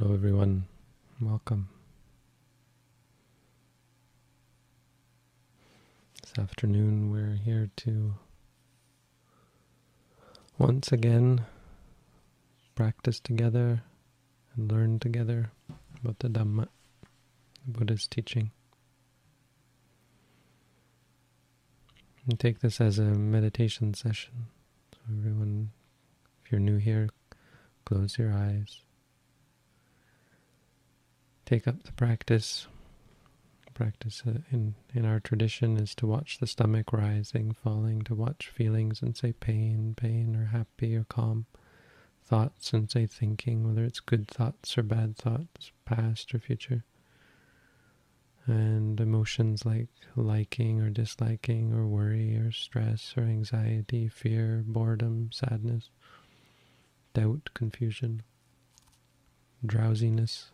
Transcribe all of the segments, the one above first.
Hello, everyone. Welcome. This afternoon, we're here to once again practice together and learn together about the Dhamma, the Buddha's teaching. And take this as a meditation session. So, everyone, if you're new here, close your eyes take up the practice. Practice uh, in, in our tradition is to watch the stomach rising, falling, to watch feelings and say pain, pain, or happy or calm. Thoughts and say thinking, whether it's good thoughts or bad thoughts, past or future. And emotions like liking or disliking, or worry or stress or anxiety, fear, boredom, sadness, doubt, confusion, drowsiness,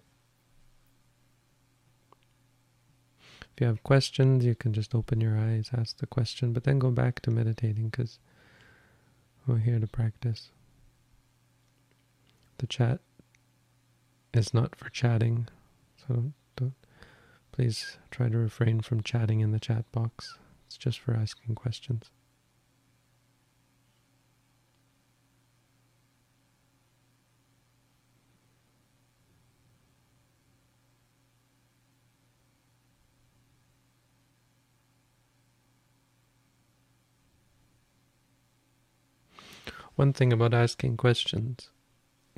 If you have questions, you can just open your eyes, ask the question, but then go back to meditating because we're here to practice. The chat is not for chatting, so don't, please try to refrain from chatting in the chat box. It's just for asking questions. One thing about asking questions,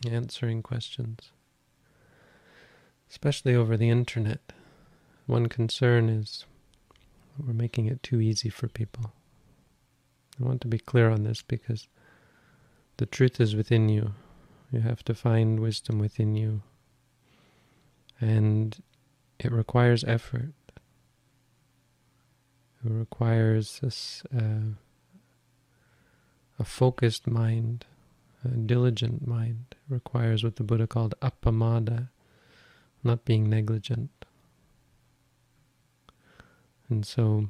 answering questions, especially over the internet, one concern is we're making it too easy for people. I want to be clear on this because the truth is within you. You have to find wisdom within you. And it requires effort. It requires this uh, a focused mind, a diligent mind, requires what the Buddha called appamada, not being negligent. And so,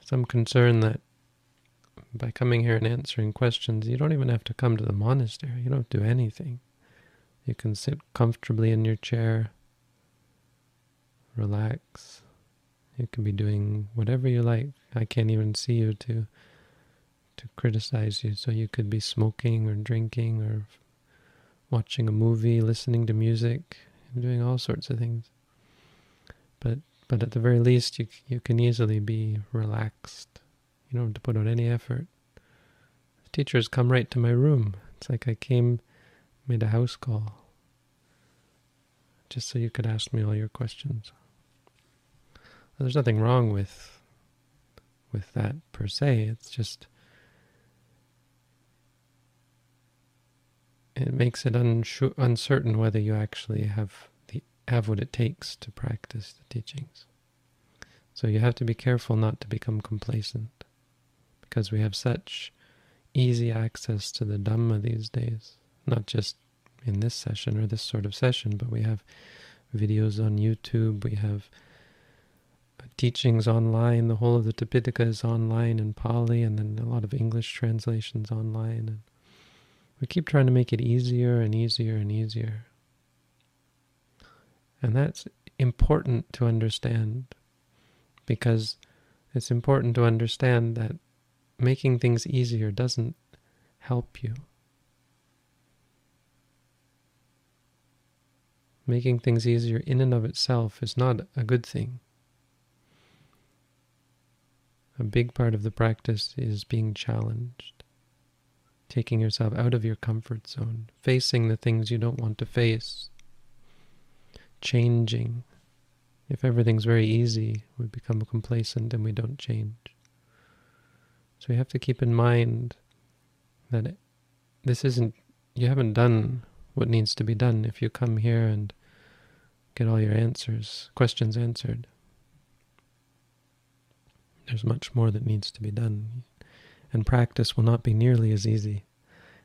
some concern that by coming here and answering questions, you don't even have to come to the monastery. You don't do anything. You can sit comfortably in your chair, relax. You can be doing whatever you like. I can't even see you to to criticize you. So you could be smoking or drinking or watching a movie, listening to music, doing all sorts of things. But but at the very least, you you can easily be relaxed. You don't have to put out any effort. The teachers come right to my room. It's like I came, made a house call, just so you could ask me all your questions. There's nothing wrong with with that per se. It's just it makes it uncertain whether you actually have the have what it takes to practice the teachings. So you have to be careful not to become complacent, because we have such easy access to the Dhamma these days, not just in this session or this sort of session, but we have videos on YouTube, we have teachings online, the whole of the Tipitaka is online in Pali, and then a lot of English translations online. We keep trying to make it easier and easier and easier. And that's important to understand because it's important to understand that making things easier doesn't help you. Making things easier in and of itself is not a good thing. A big part of the practice is being challenged taking yourself out of your comfort zone, facing the things you don't want to face, changing. If everything's very easy, we become complacent and we don't change. So we have to keep in mind that this isn't, you haven't done what needs to be done if you come here and get all your answers, questions answered. There's much more that needs to be done and practice will not be nearly as easy.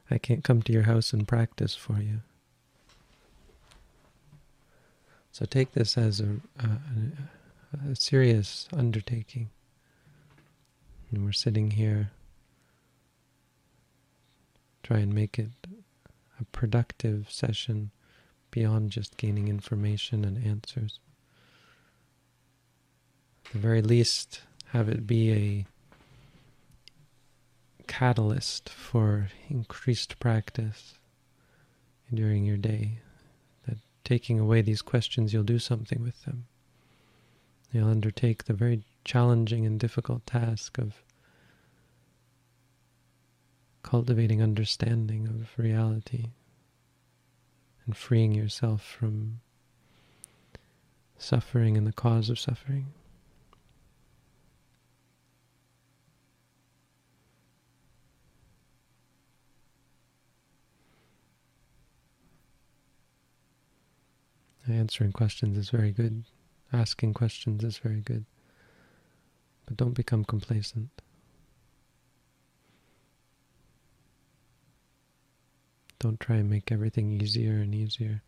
I can't come to your house and practice for you. So take this as a, a, a serious undertaking. And we're sitting here, try and make it a productive session, beyond just gaining information and answers. At the very least, have it be a catalyst for increased practice during your day. That taking away these questions, you'll do something with them. You'll undertake the very challenging and difficult task of cultivating understanding of reality and freeing yourself from suffering and the cause of suffering. Answering questions is very good. Asking questions is very good. But don't become complacent. Don't try and make everything easier and easier.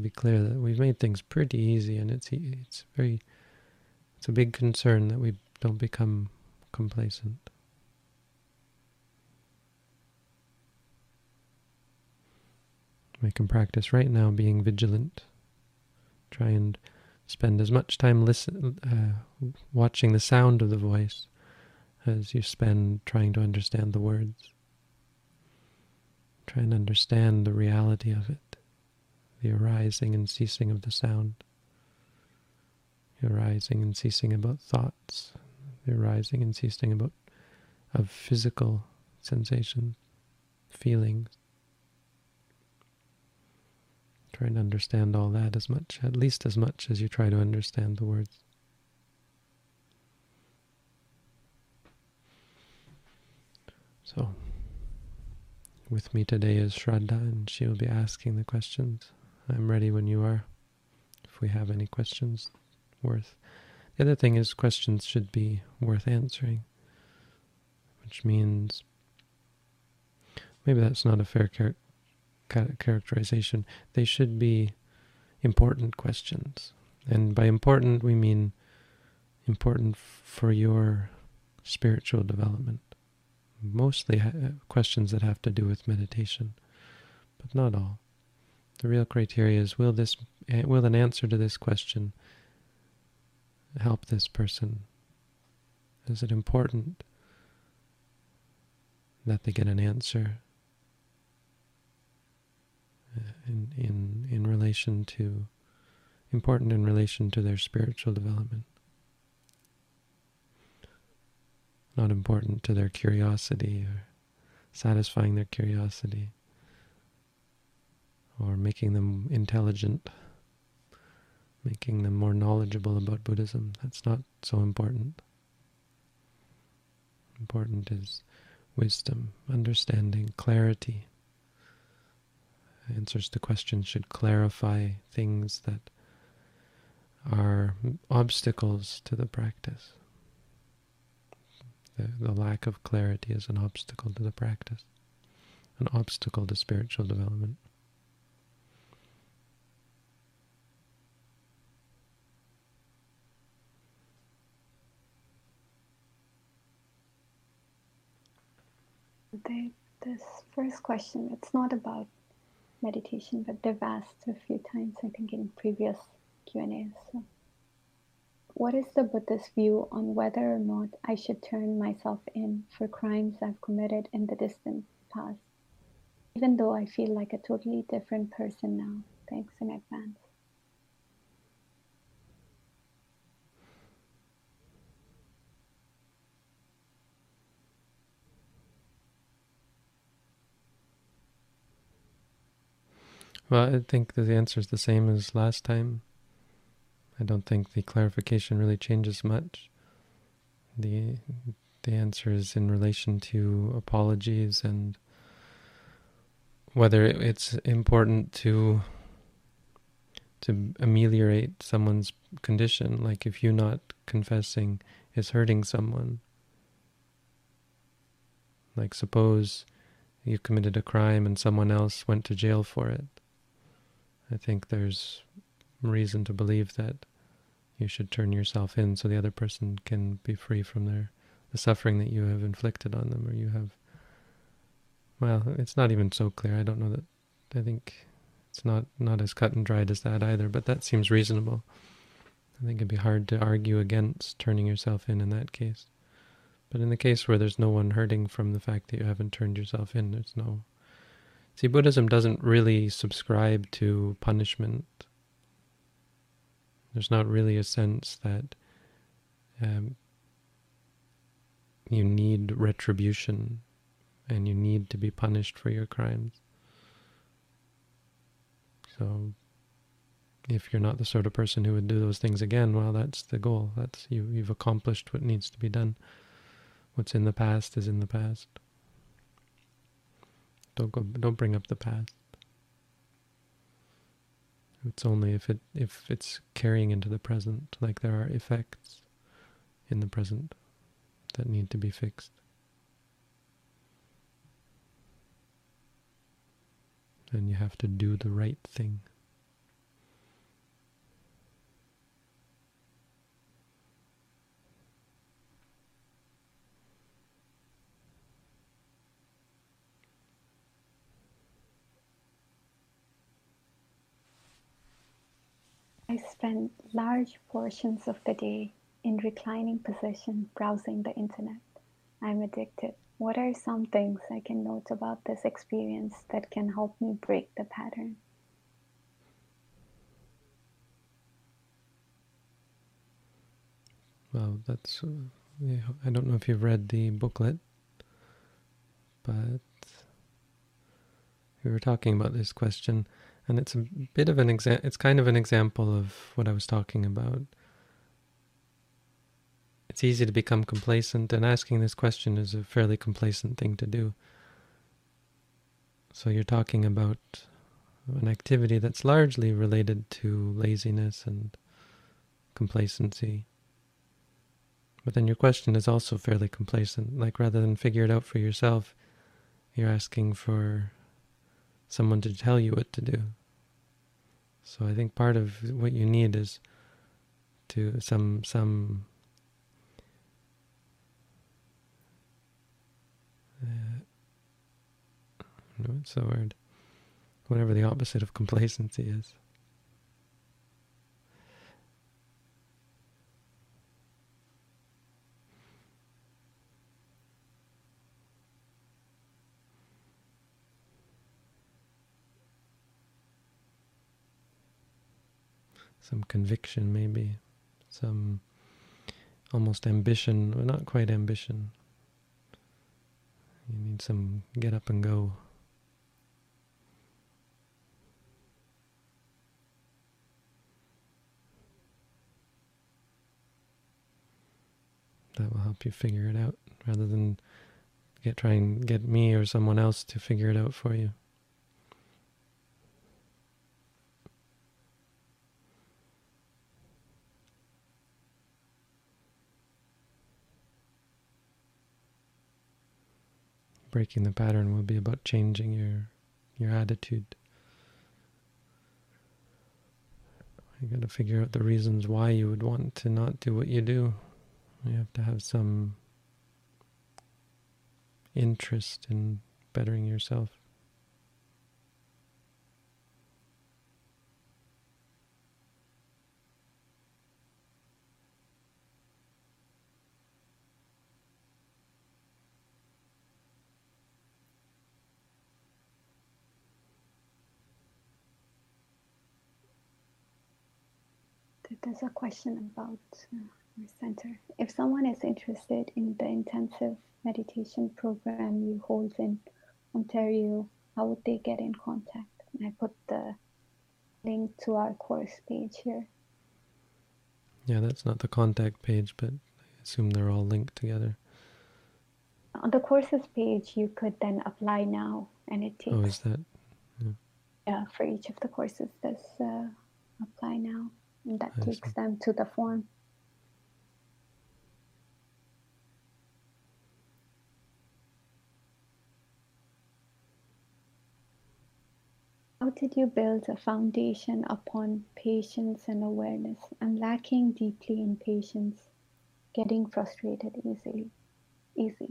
Be clear that we've made things pretty easy, and it's it's very it's a big concern that we don't become complacent. We can practice right now being vigilant. Try and spend as much time listen, uh, watching the sound of the voice as you spend trying to understand the words. Try and understand the reality of it, the arising and ceasing of the sound, the arising and ceasing about thoughts, the arising and ceasing about of physical sensations, feelings. Try and understand all that as much, at least as much as you try to understand the words. So. With me today is Shraddha, and she will be asking the questions. I'm ready when you are, if we have any questions worth. The other thing is questions should be worth answering, which means maybe that's not a fair characterization. They should be important questions. And by important, we mean important for your spiritual development mostly questions that have to do with meditation, but not all. The real criteria is will this will an answer to this question help this person? Is it important that they get an answer uh, in in in relation to important in relation to their spiritual development? not important to their curiosity or satisfying their curiosity or making them intelligent, making them more knowledgeable about Buddhism. That's not so important. Important is wisdom, understanding, clarity. Answers to questions should clarify things that are obstacles to the practice. The, the lack of clarity is an obstacle to the practice, an obstacle to spiritual development. This first question, it's not about meditation, but they've asked a few times, I think, in previous Q&As. So what is the Buddhist view on whether or not I should turn myself in for crimes I've committed in the distant past, even though I feel like a totally different person now? Thanks in advance. Well, I think the answer is the same as last time. I don't think the clarification really changes much. The the answer is in relation to apologies and whether it's important to to ameliorate someone's condition, like if you not confessing is hurting someone. Like suppose you committed a crime and someone else went to jail for it. I think there's reason to believe that you should turn yourself in so the other person can be free from their the suffering that you have inflicted on them or you have well it's not even so clear i don't know that i think it's not not as cut and dried as that either, but that seems reasonable. I think it'd be hard to argue against turning yourself in in that case. But in the case where there's no one hurting from the fact that you haven't turned yourself in, there's no. See, Buddhism doesn't really subscribe to punishment. There's not really a sense that um, you need retribution and you need to be punished for your crimes. So if you're not the sort of person who would do those things again, well, that's the goal. That's you. You've accomplished what needs to be done. What's in the past is in the past. Don't go. Don't bring up the past. It's only if it if it's carrying into the present, like there are effects in the present that need to be fixed. And you have to do the right thing. I spend large portions of the day in reclining position browsing the internet. I'm addicted. What are some things I can note about this experience that can help me break the pattern? Well, that's. Uh, yeah, I don't know if you've read the booklet, but we were talking about this question, and it's a bit of an example. It's kind of an example of what I was talking about. It's easy to become complacent, and asking this question is a fairly complacent thing to do. So you're talking about an activity that's largely related to laziness and complacency. But then your question is also fairly complacent. Like rather than figure it out for yourself, you're asking for someone to tell you what to do. So I think part of what you need is to some some uh, what's the word? Whatever the opposite of complacency is. Some conviction maybe, some almost ambition, well, not quite ambition. You need some get up and go. That will help you figure it out rather than get try and get me or someone else to figure it out for you. Breaking the pattern will be about changing your your attitude. You got to figure out the reasons why you would want to not do what you do. You have to have some interest in bettering yourself. There's a question about uh, our center. If someone is interested in the intensive meditation program you hold in Ontario, how would they get in contact? I put the link to our course page here. Yeah, that's not the contact page, but I assume they're all linked together. On the courses page, you could then apply now, and it takes. Oh, is that? Yeah, yeah for each of the courses, there's uh, apply now and that takes them to the form. How did you build a foundation upon patience and awareness? I'm lacking deeply in patience, getting frustrated easily. Easy.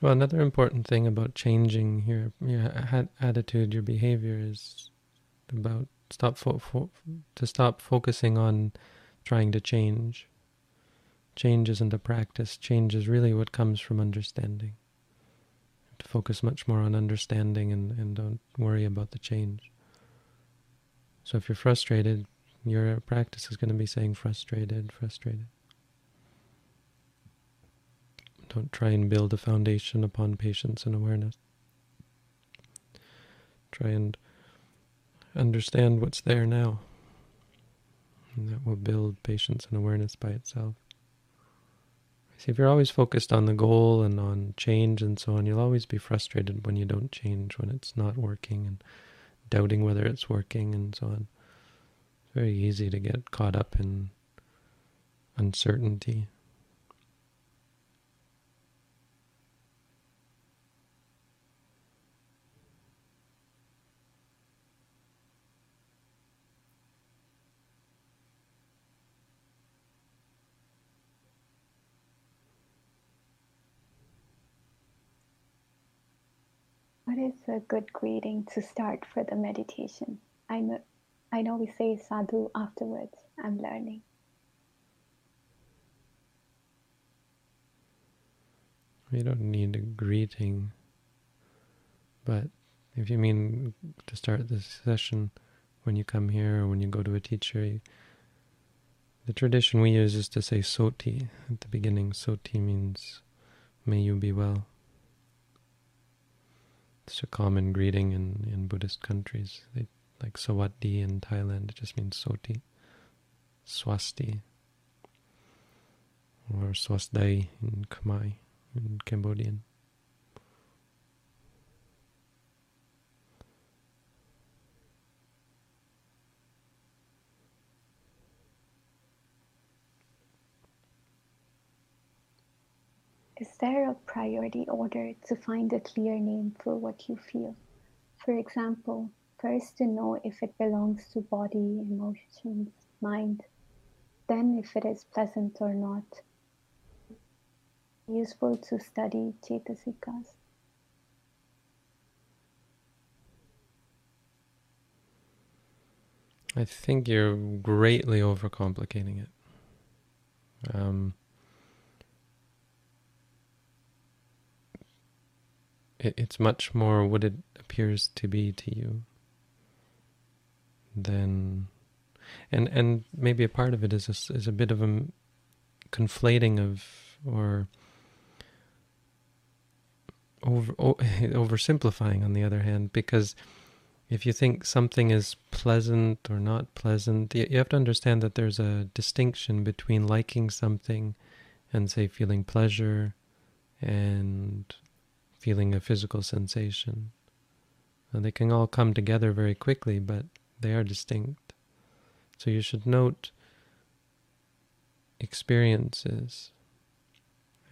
Well, another important thing about changing your your attitude, your behavior is about stop fo- fo- to stop focusing on trying to change. Change isn't a practice. Change is really what comes from understanding. To focus much more on understanding and, and don't worry about the change. So if you're frustrated, your practice is going to be saying frustrated, frustrated. Don't try and build a foundation upon patience and awareness. Try and understand what's there now. And that will build patience and awareness by itself. See, if you're always focused on the goal and on change and so on, you'll always be frustrated when you don't change, when it's not working, and doubting whether it's working and so on. It's very easy to get caught up in uncertainty. What is a good greeting to start for the meditation? I know, I know we say sadhu afterwards. I'm learning. You don't need a greeting, but if you mean to start this session when you come here or when you go to a teacher, you, the tradition we use is to say sotthi at the beginning. Sotthi means may you be well. It's a common greeting in, in Buddhist countries. They, like Sawadi in Thailand, it just means Sotthi. Swasti. Or Swasdai in Khmer, in Cambodian. Is there a priority order to find a clear name for what you feel? For example, first to know if it belongs to body, emotions, mind, then if it is pleasant or not. Useful to study Cetasikas. I think you're greatly overcomplicating it. Um, it, it's much more what it appears to be to you than and and maybe a part of it is a, is a bit of a conflating of or over oversimplifying on the other hand because if you think something is pleasant or not pleasant you have to understand that there's a distinction between liking something and say feeling pleasure and feeling a physical sensation. And they can all come together very quickly, but they are distinct. So you should note experiences,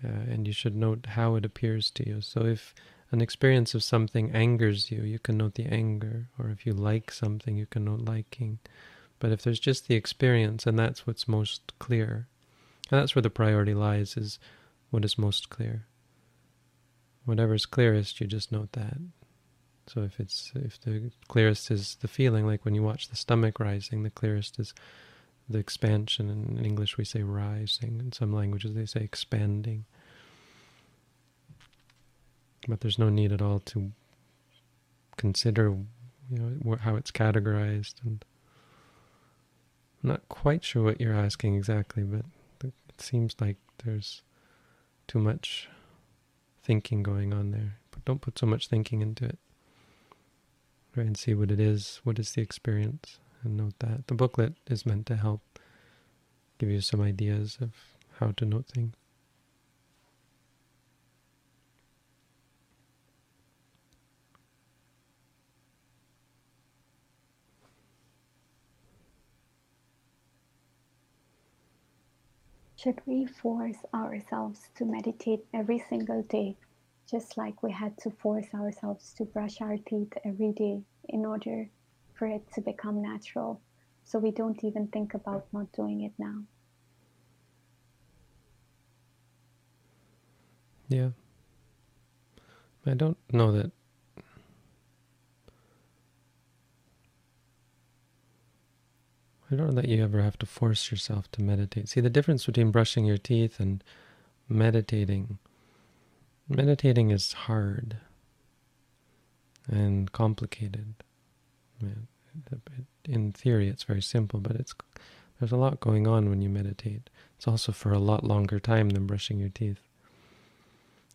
uh, and you should note how it appears to you. So if an experience of something angers you, you can note the anger, or if you like something, you can note liking. But if there's just the experience, and that's what's most clear, and that's where the priority lies, is what is most clear whatever's clearest, you just note that. So if it's if the clearest is the feeling, like when you watch the stomach rising, the clearest is the expansion. In English, we say rising. In some languages, they say expanding. But there's no need at all to consider, you know, how it's categorized. And I'm not quite sure what you're asking exactly, but it seems like there's too much thinking going on there. But don't put so much thinking into it. Try and see what it is. What is the experience? And note that. The booklet is meant to help give you some ideas of how to note things. Should we force ourselves to meditate every single day, just like we had to force ourselves to brush our teeth every day in order for it to become natural, so we don't even think about not doing it now? Yeah. I don't know that I don't know that you ever have to force yourself to meditate. See, the difference between brushing your teeth and meditating. Meditating is hard and complicated. In theory, it's very simple, but it's there's a lot going on when you meditate. It's also for a lot longer time than brushing your teeth.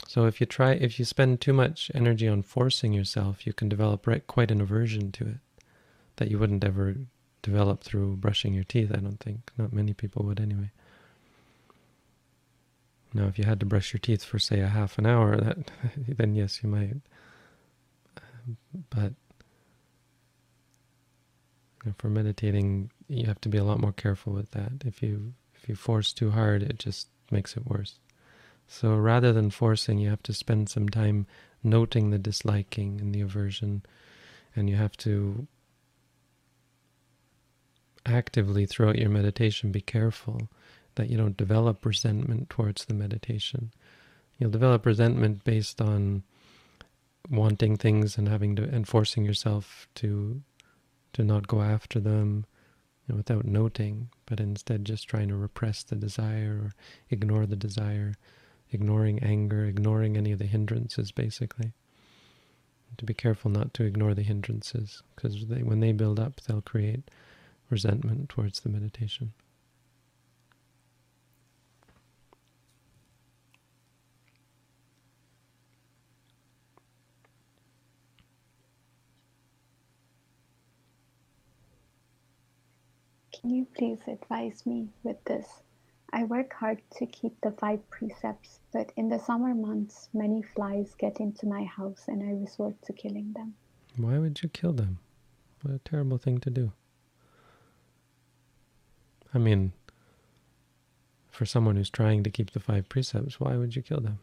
So if you try, if you spend too much energy on forcing yourself, you can develop quite an aversion to it that you wouldn't ever develop through brushing your teeth, I don't think. Not many people would anyway. Now, if you had to brush your teeth for, say, a half an hour, that then yes, you might. But for meditating, you have to be a lot more careful with that. If you if you force too hard, it just makes it worse. So rather than forcing, you have to spend some time noting the disliking and the aversion, and you have to actively throughout your meditation be careful that you don't develop resentment towards the meditation. You'll develop resentment based on wanting things and having to and forcing yourself to to not go after them you know, without noting, but instead just trying to repress the desire or ignore the desire, ignoring anger, ignoring any of the hindrances, basically. To be careful not to ignore the hindrances, because when they build up, they'll create resentment towards the meditation. Can you please advise me with this? I work hard to keep the five precepts, but in the summer months, many flies get into my house and I resort to killing them. Why would you kill them? What a terrible thing to do. I mean, for someone who's trying to keep the five precepts, why would you kill them?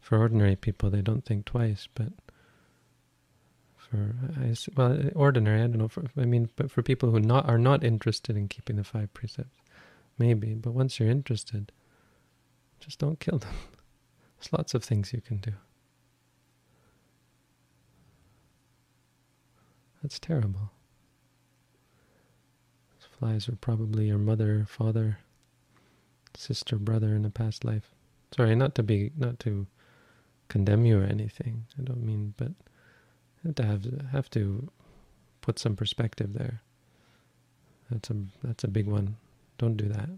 For ordinary people, they don't think twice, but for well, ordinary. I don't know. For, I mean, but for people who not are not interested in keeping the five precepts, maybe. But once you're interested, just don't kill them. There's lots of things you can do. That's terrible. Flies were probably your mother, father, sister, brother in a past life. Sorry, not to be, not to condemn you or anything. I don't mean, but to have have to put some perspective there. That's a that's a big one. Don't do that.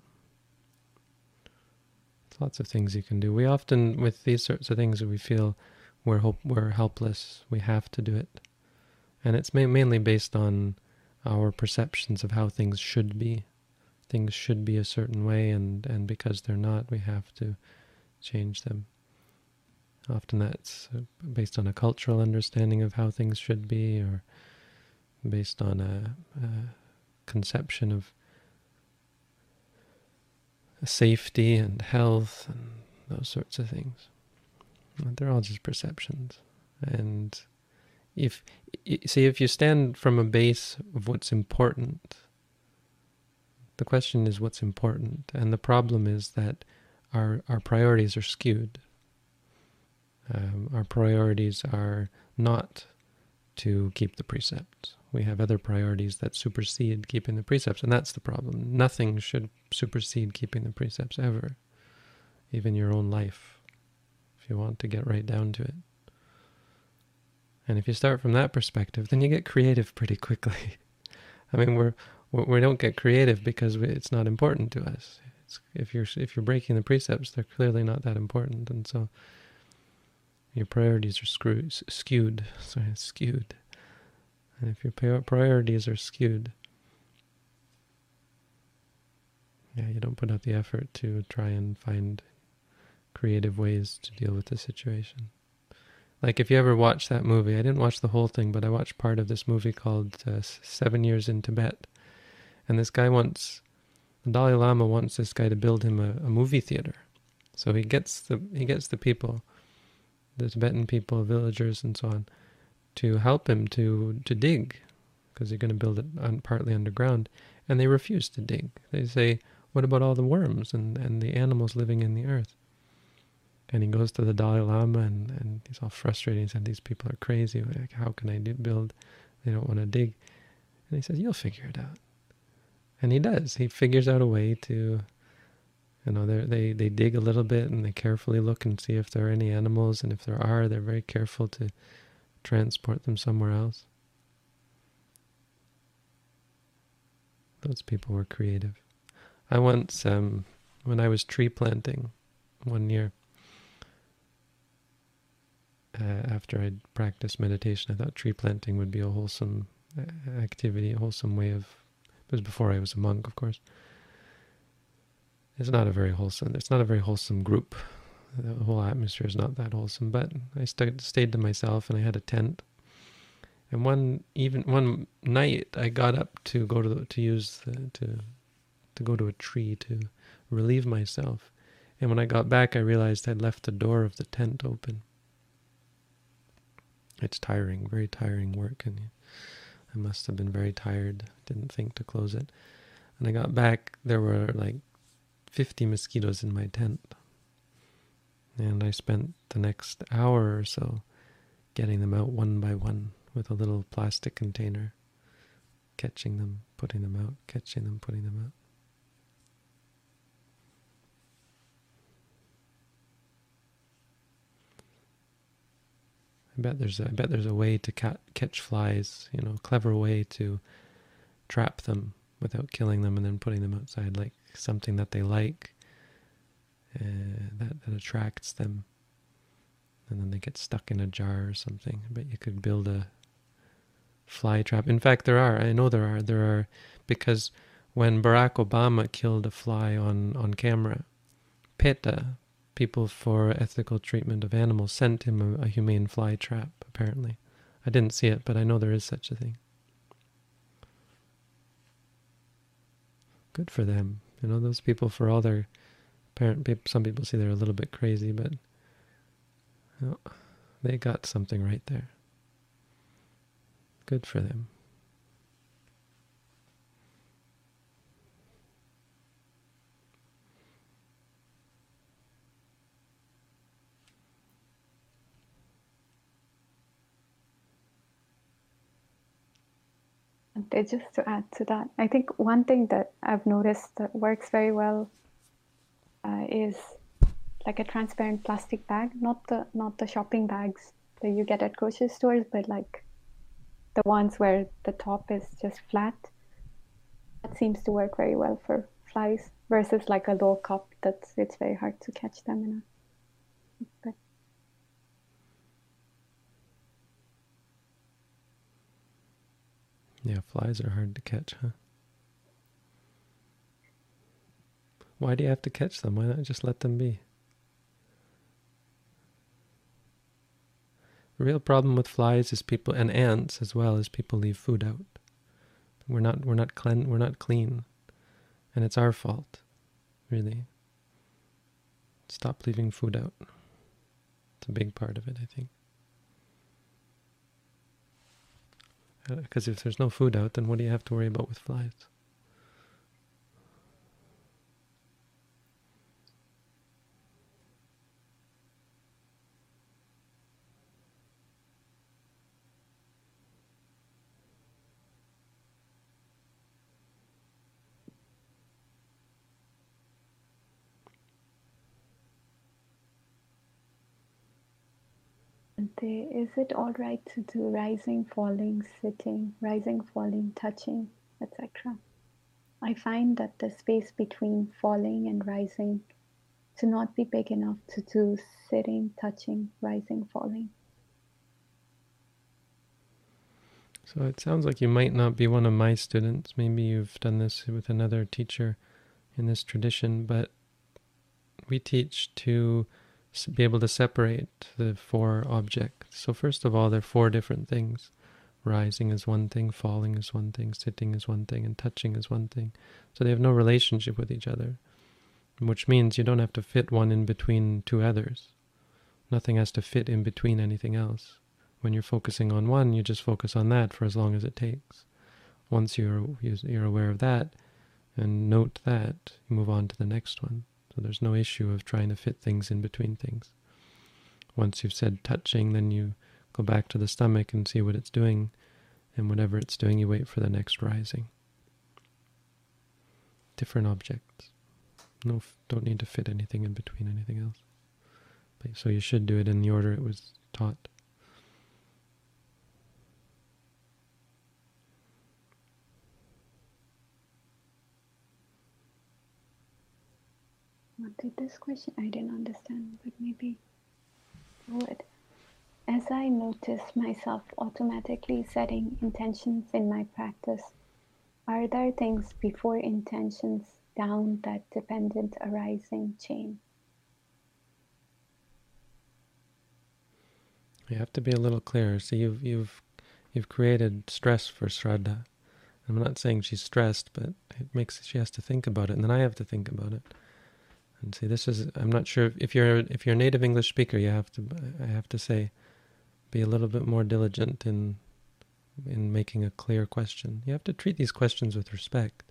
There's lots of things you can do. We often with these sorts of things we feel we're hope we're helpless. We have to do it, and it's ma mainly based on our perceptions of how things should be. Things should be a certain way, and and because they're not, we have to change them. Often that's uh, based on a cultural understanding of how things should be or based on a, a conception of safety and health and those sorts of things. They're all just perceptions. And if see if you stand from a base of what's important, the question is what's important, and the problem is that our our priorities are skewed. Um, our priorities are not to keep the precepts. We have other priorities that supersede keeping the precepts, and that's the problem. Nothing should supersede keeping the precepts ever, even your own life, if you want to get right down to it. And if you start from that perspective, then you get creative pretty quickly. I mean, we're we don't get creative because it's not important to us. It's, if you're if you're breaking the precepts, they're clearly not that important, and so your priorities are screwed, skewed. Sorry, skewed. And if your priorities are skewed, yeah, you don't put out the effort to try and find creative ways to deal with the situation. Like if you ever watch that movie, I didn't watch the whole thing, but I watched part of this movie called uh, Seven Years in Tibet. And this guy wants, the Dalai Lama wants this guy to build him a, a movie theater. So he gets the he gets the people the Tibetan people, villagers, and so on, to help him to to dig, because they're going to build it on, partly underground, and they refuse to dig. They say, "What about all the worms and and the animals living in the earth?" And he goes to the Dalai Lama, and and he's all frustrated. He said, "These people are crazy. Like, how can I do, build? They don't want to dig." And he says, "You'll figure it out." And he does. He figures out a way to, you know, they they dig a little bit and they carefully look and see if there are any animals, and if there are, they're very careful to transport them somewhere else. Those people were creative. I once, um, when I was tree planting one year, uh, after I'd practiced meditation, I thought tree planting would be a wholesome uh, activity, a wholesome way of. It was before I was a monk, of course. It's not a very wholesome. It's not a very wholesome group. The whole atmosphere is not that wholesome. But I st stayed to myself, and I had a tent. And one even one night, I got up to go to the, to use the, to to go to a tree to relieve myself. And when I got back, I realized I'd left the door of the tent open. It's tiring, very tiring work, and I must have been very tired. Didn't think to close it. And I got back, there were like 50 mosquitoes in my tent. And I spent the next hour or so getting them out one by one with a little plastic container, catching them, putting them out, catching them, putting them out. I bet there's a, I bet there's a way to ca catch flies, you know, clever way to trap them without killing them and then putting them outside, like something that they like, uh, that, that attracts them. And then they get stuck in a jar or something. I bet you could build a fly trap. In fact, there are. I know there are. There are because when Barack Obama killed a fly on, on camera, PETA, people for ethical treatment of animals sent him a, a humane fly trap, apparently. I didn't see it, but I know there is such a thing. Good for them. You know, those people for all their parent some people say they're a little bit crazy, but you know, they got something right there. Good for them. Just to add to that, I think one thing that I've noticed that works very well uh, is like a transparent plastic bag, not the not the shopping bags that you get at grocery stores, but like the ones where the top is just flat. That seems to work very well for flies versus like a low cup that's it's very hard to catch them in a but Yeah, flies are hard to catch, huh? Why do you have to catch them? Why not just let them be? The real problem with flies is people and ants as well as people leave food out. We're not we're not clean we're not clean. And it's our fault, really. Stop leaving food out. It's a big part of it, I think. Uh, because if there's no food out, then what do you have to worry about with flies? Is it all right to do rising, falling, sitting, rising, falling, touching, etc.? I find that the space between falling and rising to not be big enough to do sitting, touching, rising, falling. So it sounds like you might not be one of my students. Maybe you've done this with another teacher in this tradition, but we teach to be able to separate the four objects. So first of all, there are four different things. Rising is one thing, falling is one thing, sitting is one thing, and touching is one thing. So they have no relationship with each other, which means you don't have to fit one in between two others. Nothing has to fit in between anything else. When you're focusing on one, you just focus on that for as long as it takes. Once you're you're aware of that and note that, you move on to the next one. So there's no issue of trying to fit things in between things. Once you've said touching, then you go back to the stomach and see what it's doing, and whatever it's doing, you wait for the next rising. different objects. No, don't need to fit anything in between anything else. But, so you should do it in the order it was taught. Did this question? I didn't understand, but maybe would. As I notice myself automatically setting intentions in my practice, are there things before intentions down that dependent arising chain? You have to be a little clearer. See, you've you've you've created stress for Shraddha. I'm not saying she's stressed, but it makes she has to think about it, and then I have to think about it. And see, this is I'm not sure if you're if you're a native English speaker, you have to I have to say, be a little bit more diligent in in making a clear question. You have to treat these questions with respect.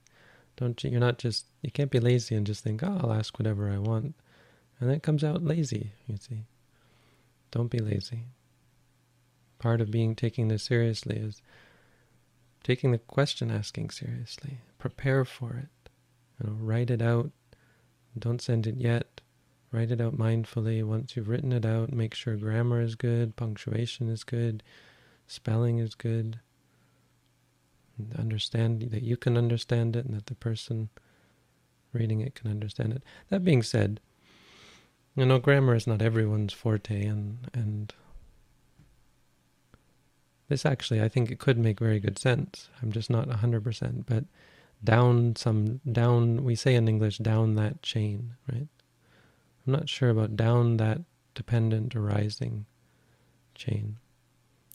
Don't you? You're not just you can't be lazy and just think, oh, I'll ask whatever I want, and then it comes out lazy. You see, don't be lazy. Part of being taking this seriously is taking the question asking seriously. Prepare for it. You know, write it out. Don't send it yet. Write it out mindfully. Once you've written it out, make sure grammar is good, punctuation is good, spelling is good. Understand that you can understand it and that the person reading it can understand it. That being said, you know, grammar is not everyone's forte, and and this actually, I think it could make very good sense. I'm just not 100%, but down some, down, we say in English, down that chain, right? I'm not sure about down that dependent arising chain.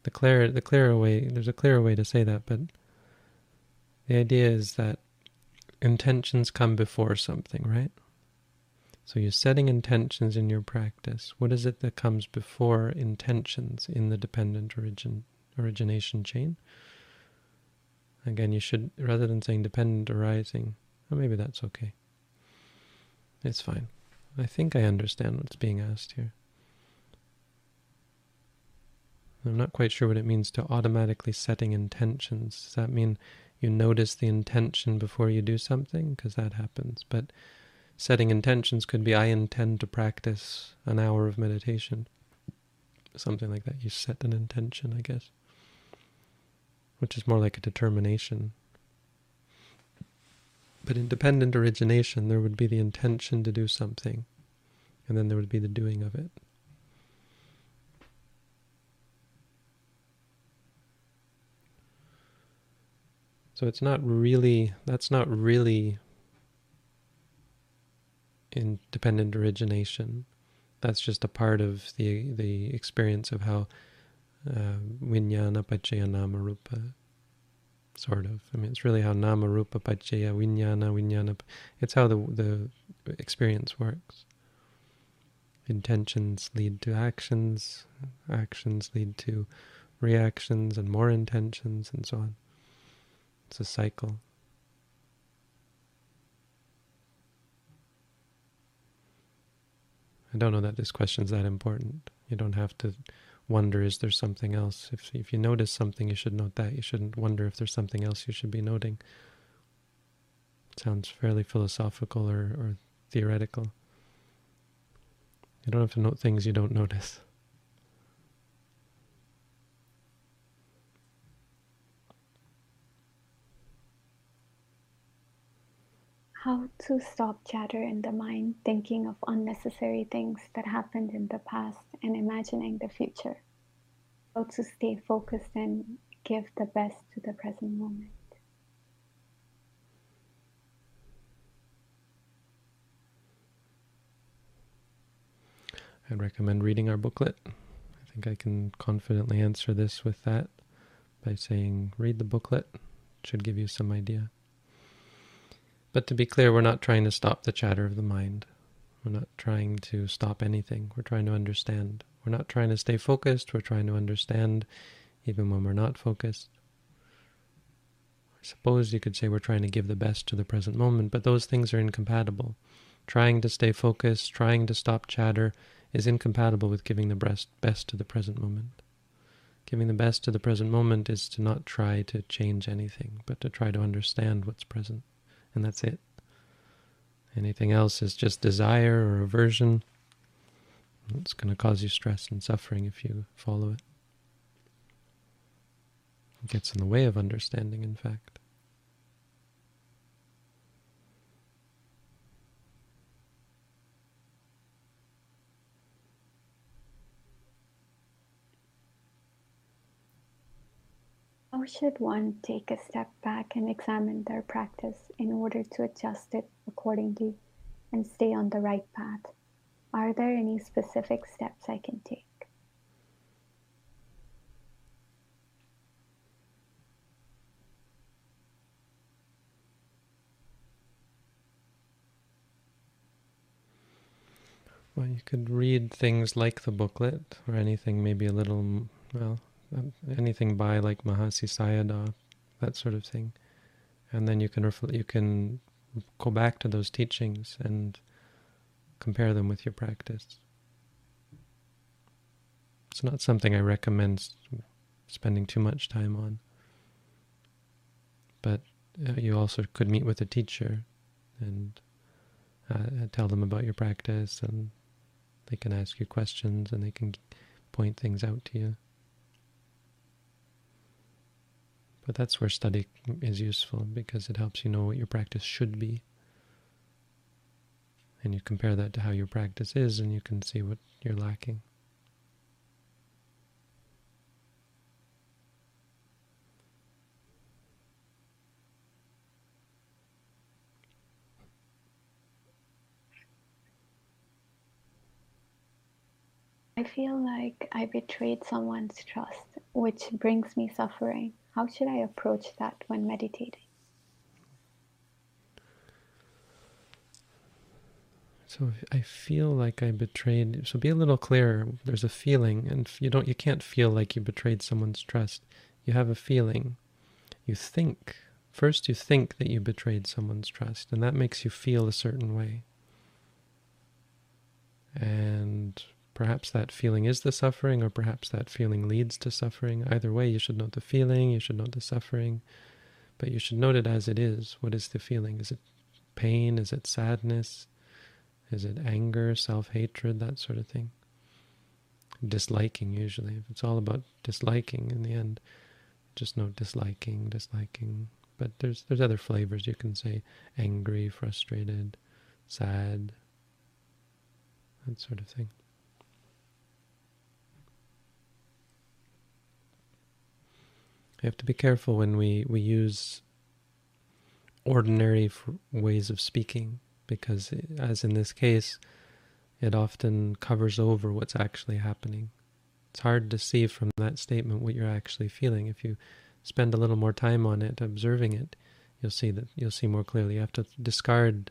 The clear, the clearer way, there's a clearer way to say that, but the idea is that intentions come before something, right? So you're setting intentions in your practice. What is it that comes before intentions in the dependent origin origination chain. Again, you should, rather than saying dependent arising, maybe that's okay. It's fine. I think I understand what's being asked here. I'm not quite sure what it means to automatically setting intentions. Does that mean you notice the intention before you do something? Because that happens. But setting intentions could be I intend to practice an hour of meditation. Something like that. You set an intention, I guess which is more like a determination. But in dependent origination, there would be the intention to do something, and then there would be the doing of it. So it's not really, that's not really independent origination. That's just a part of the the experience of how uh, vinyana paccaya nama rupa, sort of. I mean, it's really how nama rupa paccaya vinyana vinyana. It's how the the experience works. Intentions lead to actions, actions lead to reactions and more intentions and so on. It's a cycle. I don't know that this question's that important. You don't have to wonder is there something else. If if you notice something, you should note that. You shouldn't wonder if there's something else you should be noting. It sounds fairly philosophical or, or theoretical. You don't have to note things you don't notice. How to stop chatter in the mind, thinking of unnecessary things that happened in the past and imagining the future. How to stay focused and give the best to the present moment. I'd recommend reading our booklet. I think I can confidently answer this with that by saying read the booklet. It should give you some idea. But to be clear, we're not trying to stop the chatter of the mind. We're not trying to stop anything. We're trying to understand. We're not trying to stay focused. We're trying to understand even when we're not focused. I suppose you could say we're trying to give the best to the present moment, but those things are incompatible. Trying to stay focused, trying to stop chatter is incompatible with giving the best, best to the present moment. Giving the best to the present moment is to not try to change anything, but to try to understand what's present and that's it. Anything else is just desire or aversion. It's going to cause you stress and suffering if you follow it. It gets in the way of understanding, in fact. How should one take a step back and examine their practice in order to adjust it accordingly and stay on the right path? Are there any specific steps I can take? Well, you could read things like the booklet or anything maybe a little, well, anything by like Mahasi Sayadaw, that sort of thing. And then you can you can go back to those teachings and compare them with your practice. It's not something I recommend spending too much time on. But uh, you also could meet with a teacher and uh, tell them about your practice and they can ask you questions and they can point things out to you. But that's where study is useful because it helps you know what your practice should be. And you compare that to how your practice is and you can see what you're lacking. I feel like I betrayed someone's trust, which brings me suffering. How should I approach that when meditating? So I feel like I betrayed. So be a little clearer. There's a feeling, and you don't. You can't feel like you betrayed someone's trust. You have a feeling. You think first. You think that you betrayed someone's trust, and that makes you feel a certain way. And Perhaps that feeling is the suffering, or perhaps that feeling leads to suffering. Either way, you should note the feeling, you should note the suffering, but you should note it as it is. What is the feeling? Is it pain? Is it sadness? Is it anger, self hatred, that sort of thing? Disliking, usually. If it's all about disliking in the end, just note disliking, disliking. But there's there's other flavors. You can say angry, frustrated, sad, that sort of thing. We have to be careful when we, we use ordinary ways of speaking because, eh, as in this case, it often covers over what's actually happening. It's hard to see from that statement what you're actually feeling. If you spend a little more time on it, observing it, you'll see that you'll see more clearly. You have to discard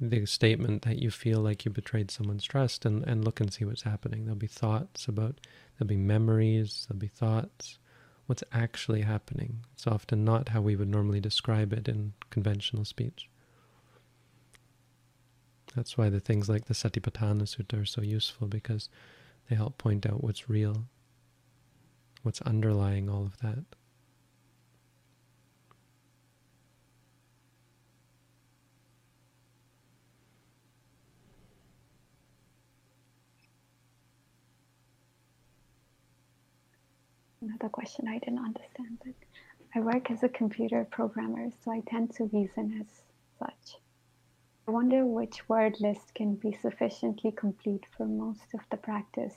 the statement that you feel like you betrayed someone's trust and, and look and see what's happening. There'll be thoughts about, there'll be memories, there'll be thoughts, what's actually happening. It's often not how we would normally describe it in conventional speech. That's why the things like the Satipatthana Sutta are so useful because they help point out what's real, what's underlying all of that. Another question I didn't understand. But I work as a computer programmer, so I tend to reason as such. I wonder which word list can be sufficiently complete for most of the practice,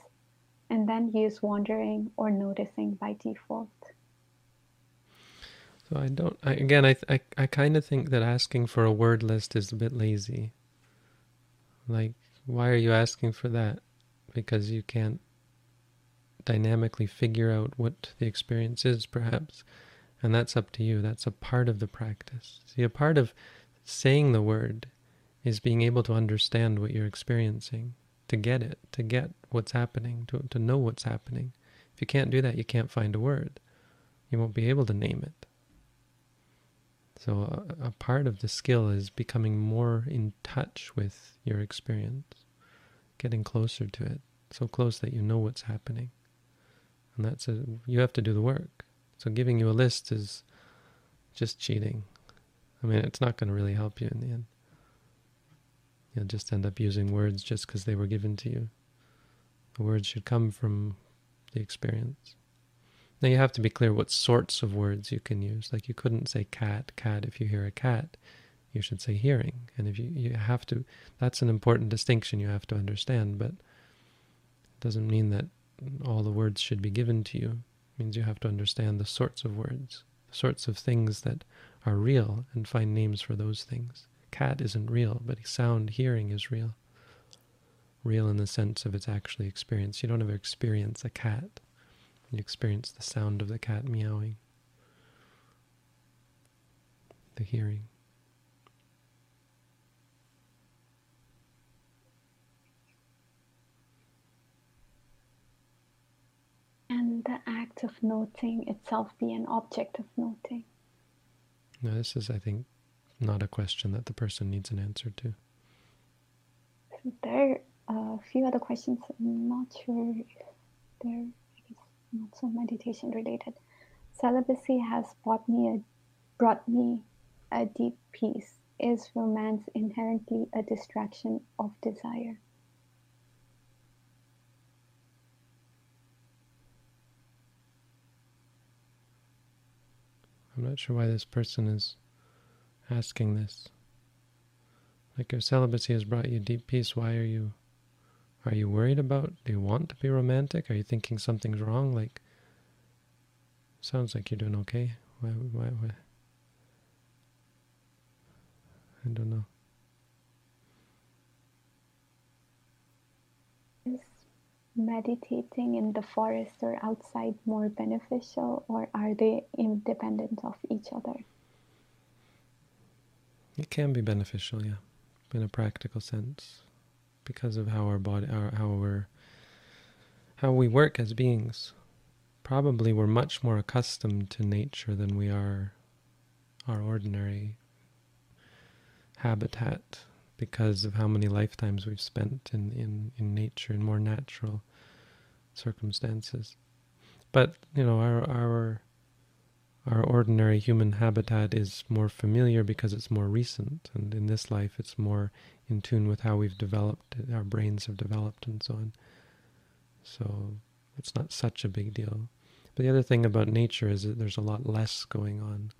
and then use wandering or noticing by default. So I don't. I, again, I I I kind of think that asking for a word list is a bit lazy. Like, why are you asking for that? Because you can't dynamically figure out what the experience is, perhaps. And that's up to you. That's a part of the practice. See, a part of saying the word is being able to understand what you're experiencing, to get it, to get what's happening, to, to know what's happening. If you can't do that, you can't find a word. You won't be able to name it. So, a, a part of the skill is becoming more in touch with your experience, getting closer to it, so close that you know what's happening. And that's a, you have to do the work. So giving you a list is just cheating. I mean, it's not going to really help you in the end. You'll just end up using words just because they were given to you. The words should come from the experience. Now you have to be clear what sorts of words you can use. Like you couldn't say cat, cat if you hear a cat. You should say hearing. And if you, you have to, that's an important distinction you have to understand, but it doesn't mean that all the words should be given to you. It means you have to understand the sorts of words, the sorts of things that are real, and find names for those things. Cat isn't real, but sound hearing is real. Real in the sense of it's actually experienced. You don't ever experience a cat. You experience the sound of the cat meowing, the hearing. And the act of noting itself be an object of noting. Now, this is, I think, not a question that the person needs an answer to. There are a few other questions. I'm not sure if they're not so meditation related. Celibacy has brought me a, brought me a deep peace. Is romance inherently a distraction of desire? I'm not sure why this person is asking this. Like if celibacy has brought you deep peace, why are you are you worried about do you want to be romantic? Are you thinking something's wrong? Like sounds like you're doing okay. Why why why I don't know. Meditating in the forest or outside more beneficial, or are they independent of each other? It can be beneficial, yeah, in a practical sense, because of how our body, our, how we're, how we work as beings. Probably we're much more accustomed to nature than we are our ordinary habitat because of how many lifetimes we've spent in, in, in nature, in more natural circumstances. But, you know, our, our, our ordinary human habitat is more familiar because it's more recent, and in this life it's more in tune with how we've developed, our brains have developed and so on. So it's not such a big deal. But the other thing about nature is that there's a lot less going on.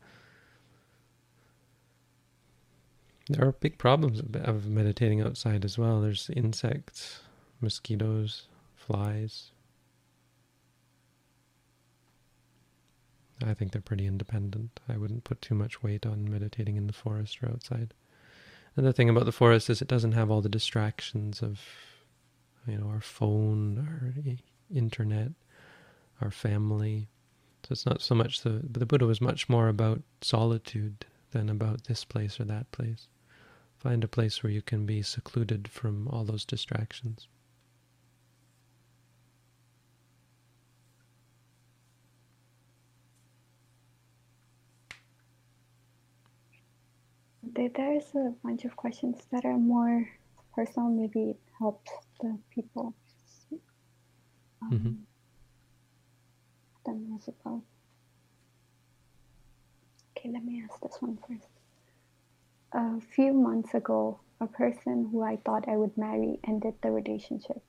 There are big problems of meditating outside as well. There's insects, mosquitoes, flies. I think they're pretty independent. I wouldn't put too much weight on meditating in the forest or outside. Another thing about the forest is it doesn't have all the distractions of, you know, our phone, our internet, our family. So it's not so much the, the Buddha was much more about solitude than about this place or that place. Find a place where you can be secluded from all those distractions. There's a bunch of questions that are more personal. Maybe it helps the people. Um, mm-hmm. Then about. Okay, let me ask this one first. A few months ago, a person who I thought I would marry ended the relationship.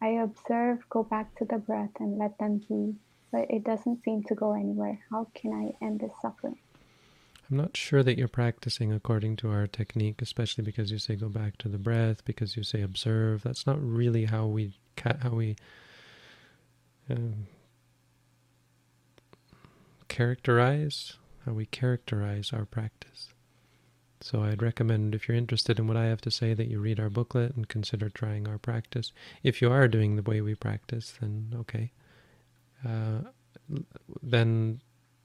I observe, go back to the breath, and let them be, but it doesn't seem to go anywhere. How can I end this suffering? I'm not sure that you're practicing according to our technique, especially because you say go back to the breath, because you say observe. That's not really how we how we um, characterize how we characterize our practice. So I'd recommend, if you're interested in what I have to say, that you read our booklet and consider trying our practice. If you are doing the way we practice, then okay. Uh, then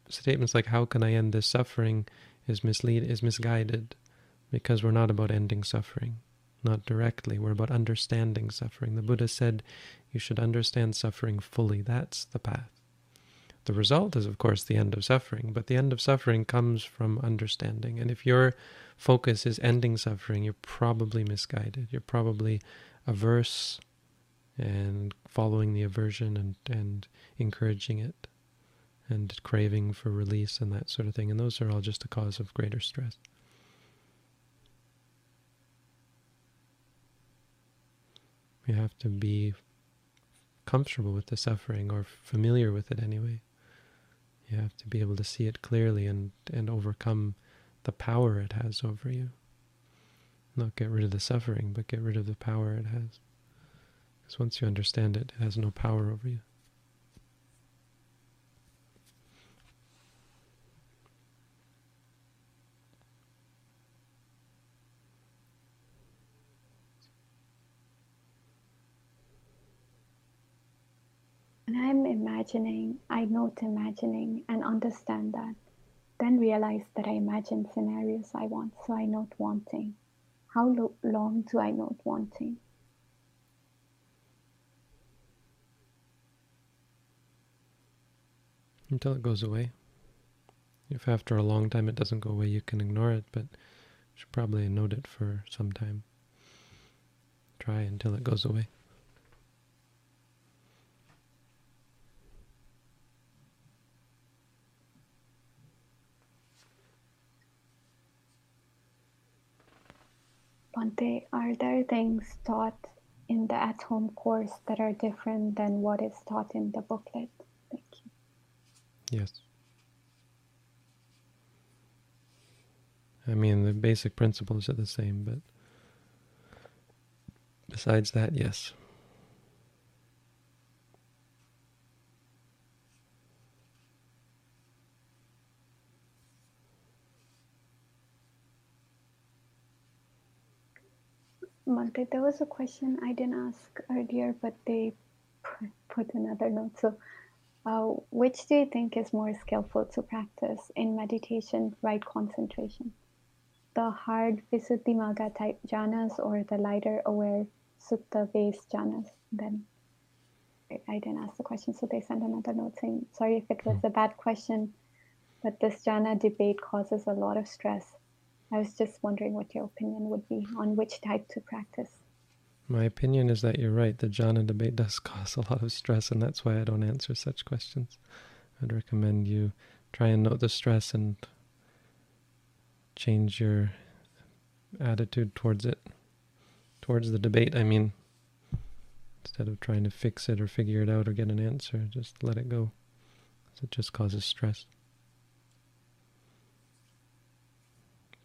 statements like "How can I end this suffering?" is mislead is misguided, because we're not about ending suffering, not directly. We're about understanding suffering. The Buddha said, "You should understand suffering fully. That's the path." The result is, of course, the end of suffering, but the end of suffering comes from understanding. And if your focus is ending suffering, you're probably misguided. You're probably averse and following the aversion and, and encouraging it and craving for release and that sort of thing. And those are all just a cause of greater stress. You have to be comfortable with the suffering or familiar with it anyway. You have to be able to see it clearly and, and overcome the power it has over you. Not get rid of the suffering, but get rid of the power it has. Because once you understand it, it has no power over you. I'm imagining, I note imagining and understand that. Then realize that I imagine scenarios I want, so I note wanting. How lo long do I note wanting? Until it goes away. If after a long time it doesn't go away, you can ignore it, but you should probably note it for some time. Try until it goes away. Bhante, are there things taught in the at-home course that are different than what is taught in the booklet? Thank you. Yes. I mean, the basic principles are the same, but besides that, yes. Bhante, there was a question I didn't ask earlier, but they put another note. So, uh, which do you think is more skillful to practice in meditation, right concentration? The hard Visuddhimagga type jhanas or the lighter aware sutta based jhanas? Then I didn't ask the question, so they sent another note saying, sorry if it was a bad question, but this jhana debate causes a lot of stress I was just wondering what your opinion would be on which type to practice. My opinion is that you're right. The jhana debate does cause a lot of stress, and that's why I don't answer such questions. I'd recommend you try and note the stress and change your attitude towards it, towards the debate, I mean. Instead of trying to fix it or figure it out or get an answer, just let it go. It just causes stress.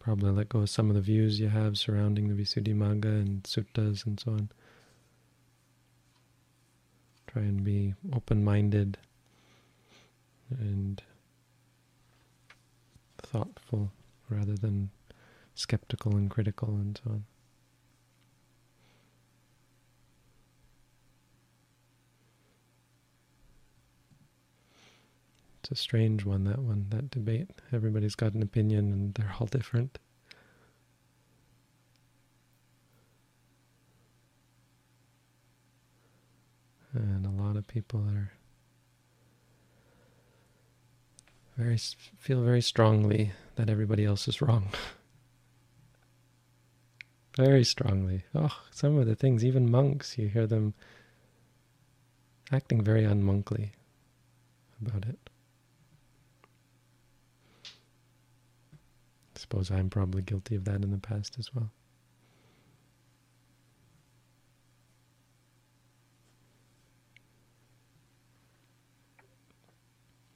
Probably let go of some of the views you have surrounding the Visuddhimagga and suttas and so on. Try and be open-minded and thoughtful rather than skeptical and critical and so on. A strange one, that one, that debate. Everybody's got an opinion and they're all different. And a lot of people are very feel very strongly that everybody else is wrong. very strongly. Oh, some of the things, even monks, you hear them acting very unmonkly about it. Suppose I'm probably guilty of that in the past as well.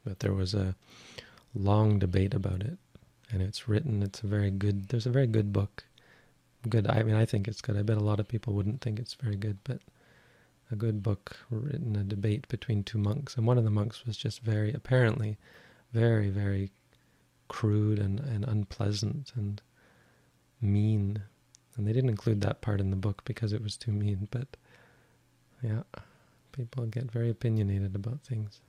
But there was a long debate about it, and it's written, it's a very good, there's a very good book. Good, I mean, I think it's good. I bet a lot of people wouldn't think it's very good, but a good book written, a debate between two monks. And one of the monks was just very, apparently, very, very crude and, and unpleasant and mean. And they didn't include that part in the book because it was too mean, but yeah, people get very opinionated about things.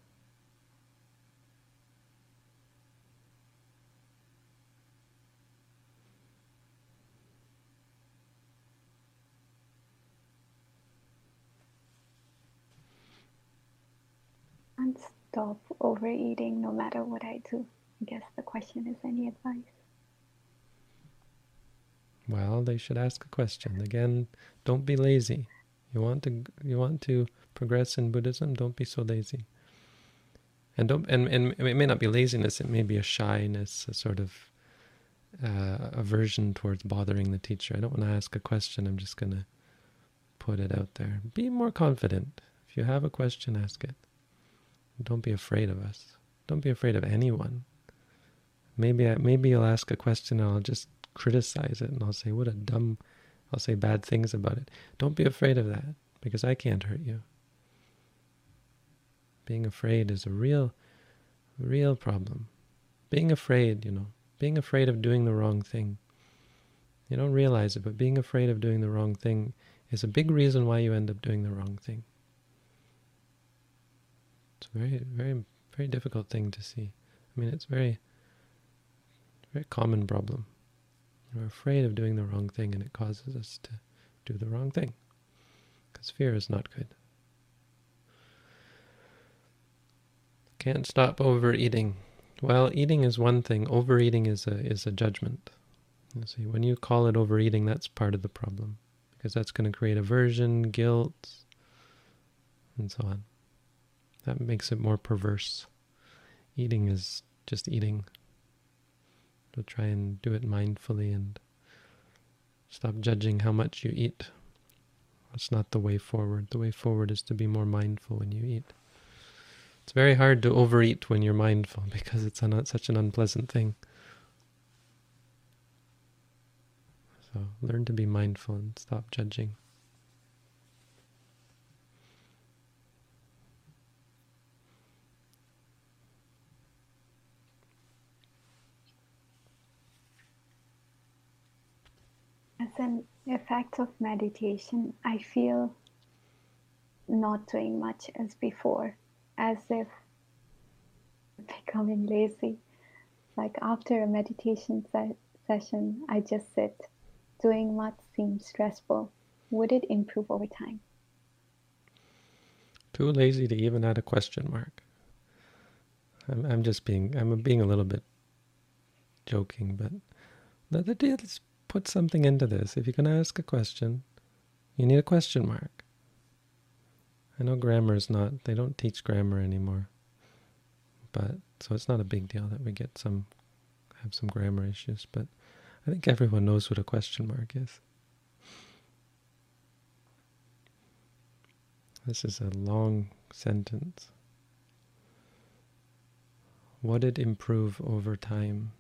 And stop overeating no matter what I do. I guess the question is any advice? Well, they should ask a question. Again, don't be lazy. You want to you want to progress in Buddhism, don't be so lazy. And don't and, and it may not be laziness, it may be a shyness, a sort of uh, aversion towards bothering the teacher. I don't want to ask a question, I'm just going to put it out there. Be more confident. If you have a question, ask it. Don't be afraid of us. Don't be afraid of anyone. Maybe I, maybe you'll ask a question and I'll just criticize it and I'll say, what a dumb, I'll say bad things about it. Don't be afraid of that because I can't hurt you. Being afraid is a real, real problem. Being afraid, you know, being afraid of doing the wrong thing. You don't realize it, but being afraid of doing the wrong thing is a big reason why you end up doing the wrong thing. It's a very, very, very difficult thing to see. I mean, it's very, very common problem. We're afraid of doing the wrong thing, and it causes us to do the wrong thing. Because fear is not good. Can't stop overeating. Well, eating is one thing. Overeating is a is a judgment. You see, when you call it overeating, that's part of the problem, because that's going to create aversion, guilt, and so on. That makes it more perverse. Eating is just eating. To try and do it mindfully and stop judging how much you eat. It's not the way forward. The way forward is to be more mindful when you eat. It's very hard to overeat when you're mindful because it's not such an unpleasant thing. So learn to be mindful and stop judging. An effect of meditation, I feel not doing much as before as if becoming lazy. Like after a meditation se- session, I just sit. Doing much seems stressful. Would it improve over time? Too lazy to even add a question mark. I'm, I'm just being, I'm being a little bit joking, but let's put something into this. If you're going to ask a question, you need a question mark. I know grammar is not, they don't teach grammar anymore. But, so it's not a big deal that we get some, have some grammar issues, but I think everyone knows what a question mark is. This is a long sentence. What did improve over time?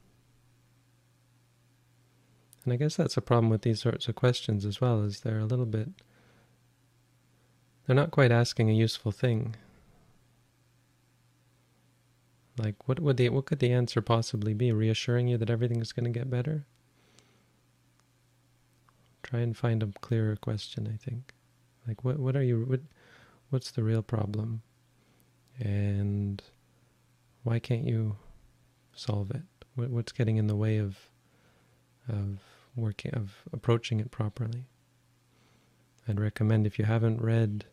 And I guess that's a problem with these sorts of questions as well, is they're a little bit they're not quite asking a useful thing. Like, what would the what could the answer possibly be? Reassuring you that everything is going to get better? Try and find a clearer question. I think, like, what what are you what what's the real problem, and why can't you solve it? What, what's getting in the way of of working of approaching it properly? I'd recommend if you haven't read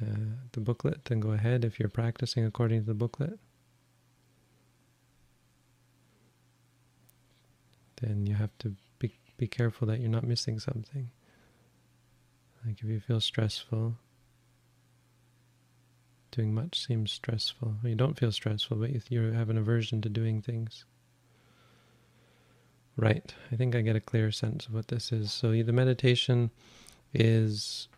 uh, the booklet, then go ahead if you're practicing according to the booklet. Then you have to be, be careful that you're not missing something. Like if you feel stressful, doing much seems stressful. You don't feel stressful, but you have an aversion to doing things. Right. I think I get a clear sense of what this is. So the meditation is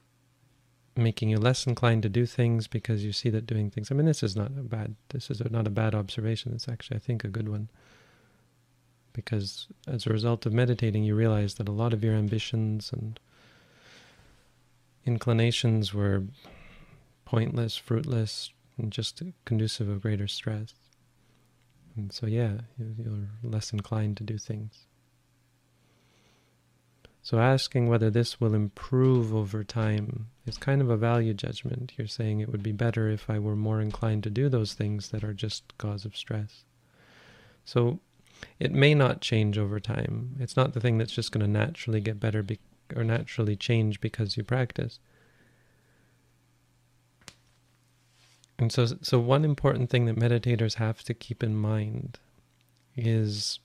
making you less inclined to do things because you see that doing things. I mean, this is not a bad. This is not a bad observation. It's actually, I think, a good one. Because as a result of meditating, you realize that a lot of your ambitions and inclinations were pointless, fruitless, and just conducive of greater stress. And so, yeah, you're less inclined to do things. So asking whether this will improve over time is kind of a value judgment. You're saying it would be better if I were more inclined to do those things that are just cause of stress. So it may not change over time. It's not the thing that's just going to naturally get better be- or naturally change because you practice. And so, so one important thing that meditators have to keep in mind is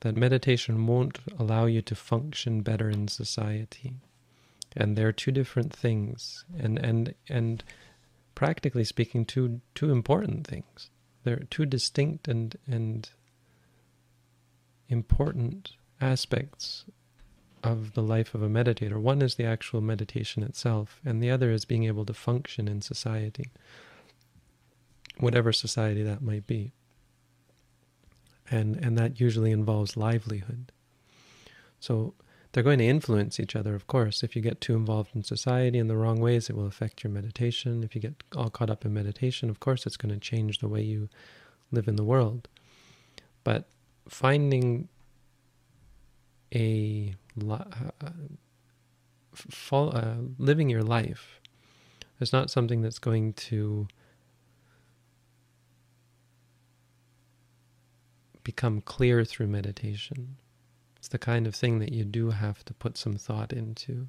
that meditation won't allow you to function better in society. And they're two different things, and and and practically speaking, two two important things. They're two distinct and and important aspects of the life of a meditator. One is the actual meditation itself, and the other is being able to function in society, whatever society that might be. And and that usually involves livelihood. So they're going to influence each other, of course. If you get too involved in society in the wrong ways, it will affect your meditation. If you get all caught up in meditation, of course, it's going to change the way you live in the world. But finding a uh, fall, uh, living your life is not something that's going to become clear through meditation. It's the kind of thing that you do have to put some thought into,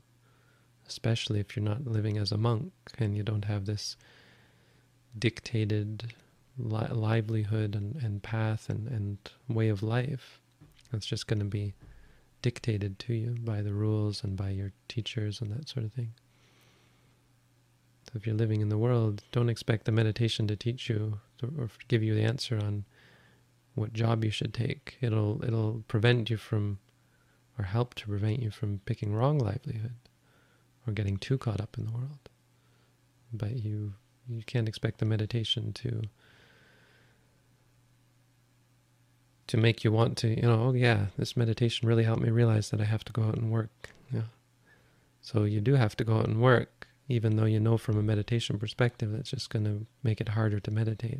especially if you're not living as a monk and you don't have this dictated li livelihood and, and path and, and way of life. It's just going to be dictated to you by the rules and by your teachers and that sort of thing. So if you're living in the world, don't expect the meditation to teach you or give you the answer on what job you should take. It'll it'll prevent you from or help to prevent you from picking wrong livelihood or getting too caught up in the world. But you you can't expect the meditation to to make you want to, you know, oh yeah, this meditation really helped me realize that I have to go out and work. Yeah. So you do have to go out and work, even though you know from a meditation perspective that's just going to make it harder to meditate.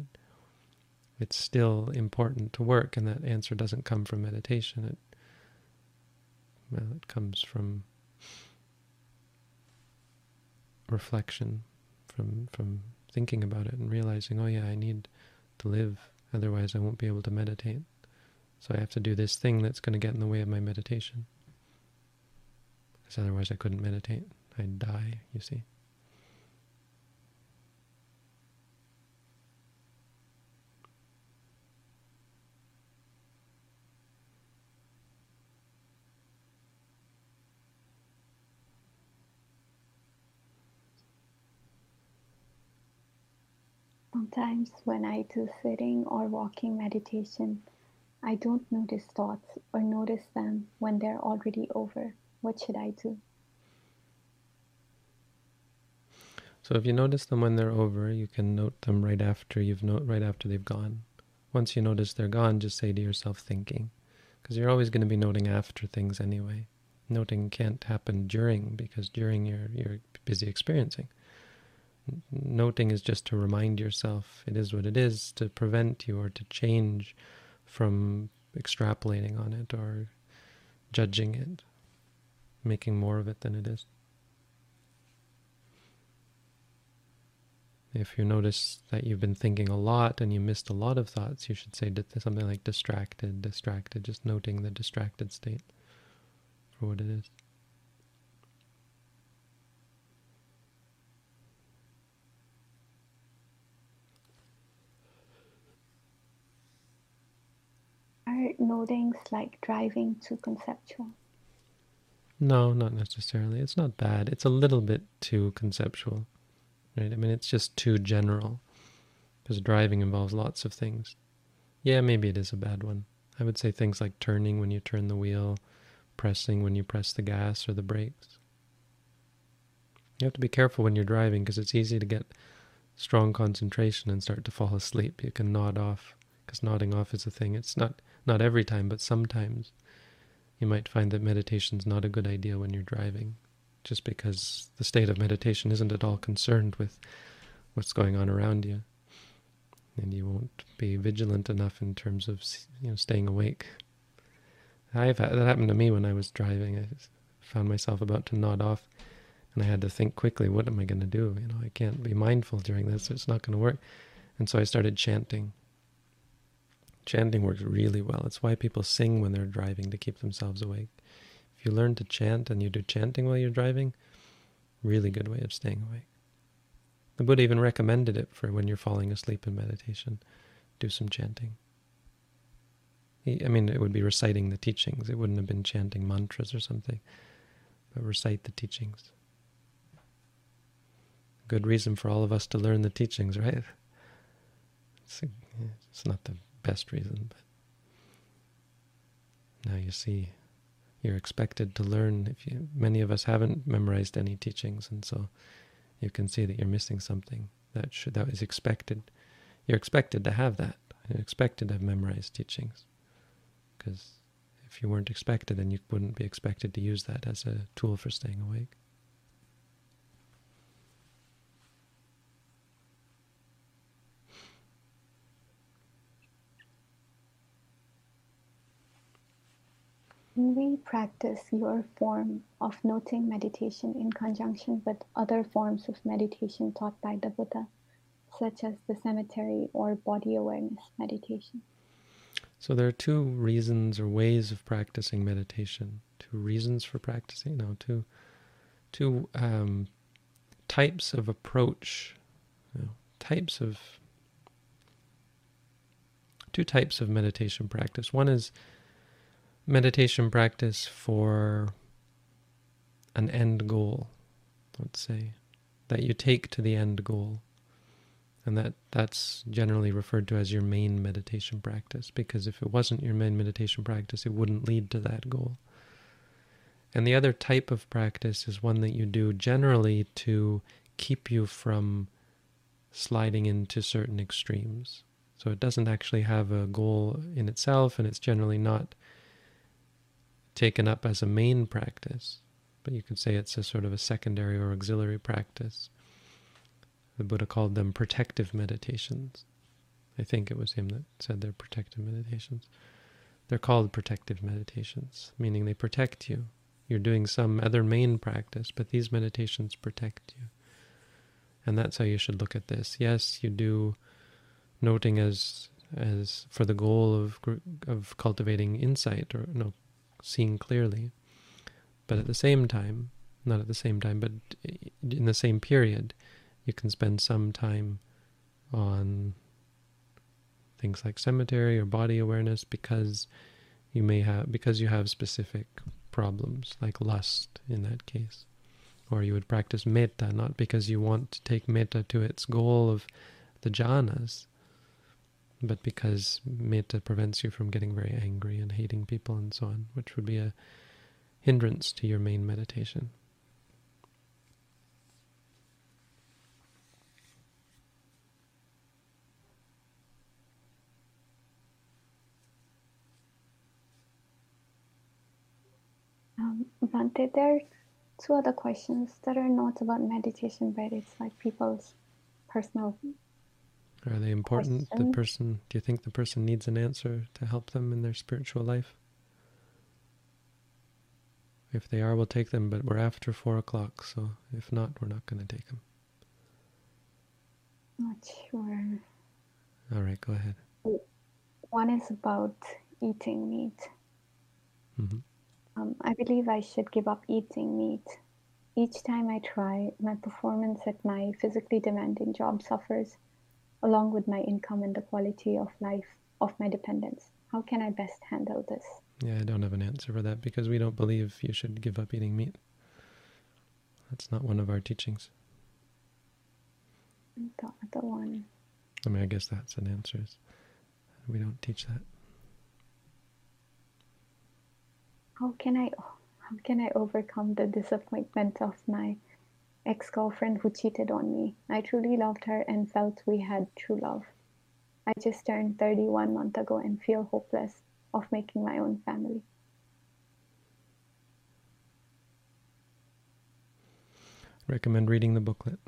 It's still important to work, and that answer doesn't come from meditation. It well, it comes from reflection, from from thinking about it and realizing, oh yeah, I need to live, otherwise I won't be able to meditate. So I have to do this thing that's going to get in the way of my meditation. Because otherwise I couldn't meditate. I'd die, you see. Sometimes when I do sitting or walking meditation, I don't notice thoughts or notice them when they're already over. What should I do? So if you notice them when they're over, you can note them right after you've note right after they've gone. Once you notice they're gone, just say to yourself thinking, because you're always going to be noting after things anyway. Noting can't happen during because during you're you're busy experiencing. Noting is just to remind yourself it is what it is, to prevent you or to change from extrapolating on it or judging it, making more of it than it is. If you notice that you've been thinking a lot and you missed a lot of thoughts, you should say something like distracted, distracted, just noting the distracted state for what it is. Are like driving too conceptual? No, not necessarily. It's not bad. It's a little bit too conceptual, right? I mean, it's just too general because driving involves lots of things. Yeah, maybe it is a bad one. I would say things like turning when you turn the wheel, pressing when you press the gas or the brakes. You have to be careful when you're driving because it's easy to get strong concentration and start to fall asleep. You can nod off because nodding off is a thing. It's not not every time, but sometimes you might find that meditation's not a good idea when you're driving, just because the state of meditation isn't at all concerned with what's going on around you, and you won't be vigilant enough in terms of you know staying awake. I've had, that happened to me when I was driving. I found myself about to nod off, and I had to think quickly, what am I going to do? You know, I can't be mindful during this. It's not going to work. And so I started chanting Chanting works really well. It's why people sing when they're driving to keep themselves awake. If you learn to chant and you do chanting while you're driving, really good way of staying awake. The Buddha even recommended it for when you're falling asleep in meditation. Do some chanting. He, I mean, it would be reciting the teachings. It wouldn't have been chanting mantras or something, but recite the teachings. Good reason for all of us to learn the teachings, right? It's, it's not the best reason, but now you see you're expected to learn. If you, many of us haven't memorized any teachings, and so you can see that you're missing something that should that is expected. You're expected to have that. You're expected to have memorized teachings, because if you weren't expected, then you wouldn't be expected to use that as a tool for staying awake. We practice your form of noting meditation in conjunction with other forms of meditation taught by the Buddha, such as the cemetery or body awareness meditation? So there are two reasons or ways of practicing meditation. Two reasons for practicing. No, two two um, types of approach. You know, types of two types of meditation practice. One is meditation practice for an end goal, let's say, that you take to the end goal. And that, that's generally referred to as your main meditation practice, because if it wasn't your main meditation practice, it wouldn't lead to that goal. And the other type of practice is one that you do generally to keep you from sliding into certain extremes. So it doesn't actually have a goal in itself, and it's generally not taken up as a main practice, but you could say it's a sort of a secondary or auxiliary practice. The Buddha called them protective meditations. I think it was him that said they're protective meditations. They're called protective meditations, meaning they protect you. You're doing some other main practice, but these meditations protect you. And that's how you should look at this. Yes, you do noting as as for the goal of of cultivating insight or no seeing clearly. But at the same time, not at the same time, but in the same period, you can spend some time on things like cemetery or body awareness because you may have because you have specific problems like lust in that case or you would practice metta not because you want to take metta to its goal of the jhanas but because metta prevents you from getting very angry and hating people and so on, which would be a hindrance to your main meditation. Um, there are two other questions that are not about meditation, but it's like people's personal are they important? Question. The person, do you think the person needs an answer to help them in their spiritual life? If they are, we'll take them, but we're after four o'clock, so if not, we're not going to take them. Not sure. All right, go ahead. One is about eating meat. Mm-hmm. Um, I believe I should give up eating meat. Each time I try, my performance at my physically demanding job suffers along with my income and the quality of life of my dependents. How can I best handle this? Yeah, I don't have an answer for that because we don't believe you should give up eating meat. That's not one of our teachings. The other one. I mean, I guess that's an answer. We don't teach that. How can I, how can I overcome the disappointment of my ex girlfriend who cheated on me. I truly loved her and felt we had true love. I just turned 31 month ago and feel hopeless of making my own family. Recommend reading the booklet.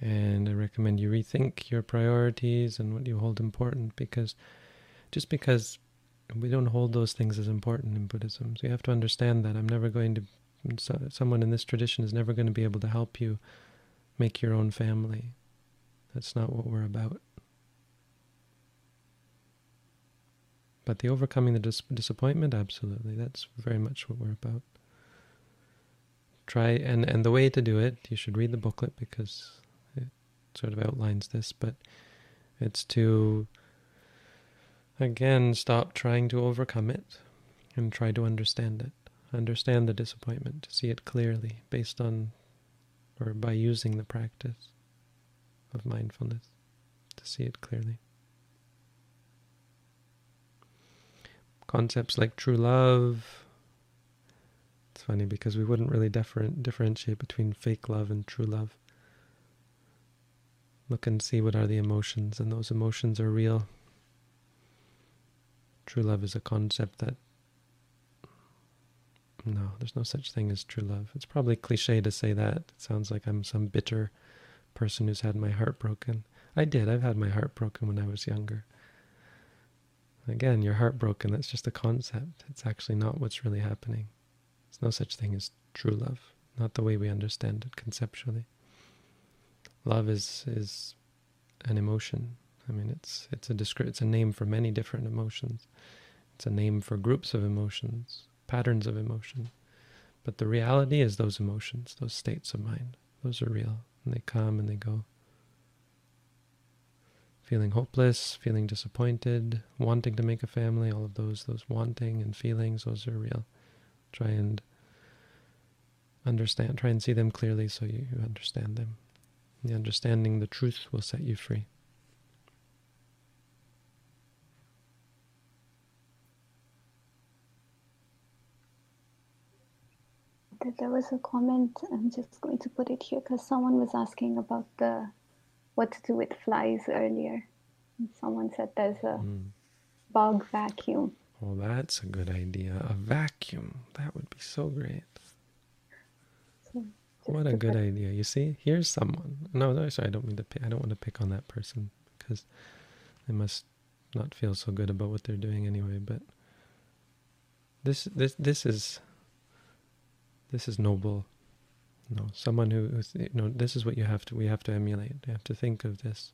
And I recommend you rethink your priorities and what you hold important because just because we don't hold those things as important in Buddhism, so you have to understand that I'm never going to so someone in this tradition is never going to be able to help you make your own family. That's not what we're about. But the overcoming the dis disappointment, absolutely. That's very much what we're about. Try and and the way to do it, you should read the booklet because it sort of outlines this, but it's to again stop trying to overcome it and try to understand it understand the disappointment, to see it clearly based on or by using the practice of mindfulness to see it clearly. Concepts like true love. It's funny because we wouldn't really different, differentiate between fake love and true love. Look and see what are the emotions, and those emotions are real. True love is a concept that no, there's no such thing as true love. It's probably cliche to say that. It sounds like I'm some bitter person who's had my heart broken. I did. I've had my heart broken when I was younger. Again, you're heartbroken. That's just a concept. It's actually not what's really happening. There's no such thing as true love, not the way we understand it conceptually. Love is is an emotion. I mean, it's it's a descri- it's a name for many different emotions. It's a name for groups of emotions patterns of emotion. But the reality is those emotions, those states of mind, those are real. And they come and they go. Feeling hopeless, feeling disappointed, wanting to make a family, all of those, those wanting and feelings, those are real. Try and understand, try and see them clearly so you, you understand them. The understanding the truth will set you free. There was a comment. I'm just going to put it here because someone was asking about the what to do with flies earlier. And someone said there's a mm. bug vacuum. Oh, that's a good idea. A vacuum. That would be so great. So what a good idea. You see, here's someone. No, no, sorry, I don't mean to pick, I don't want to pick on that person because they must not feel so good about what they're doing anyway, but this this this is this is noble. No, someone who, you know, this is what you have to, we have to emulate. You have to think of this.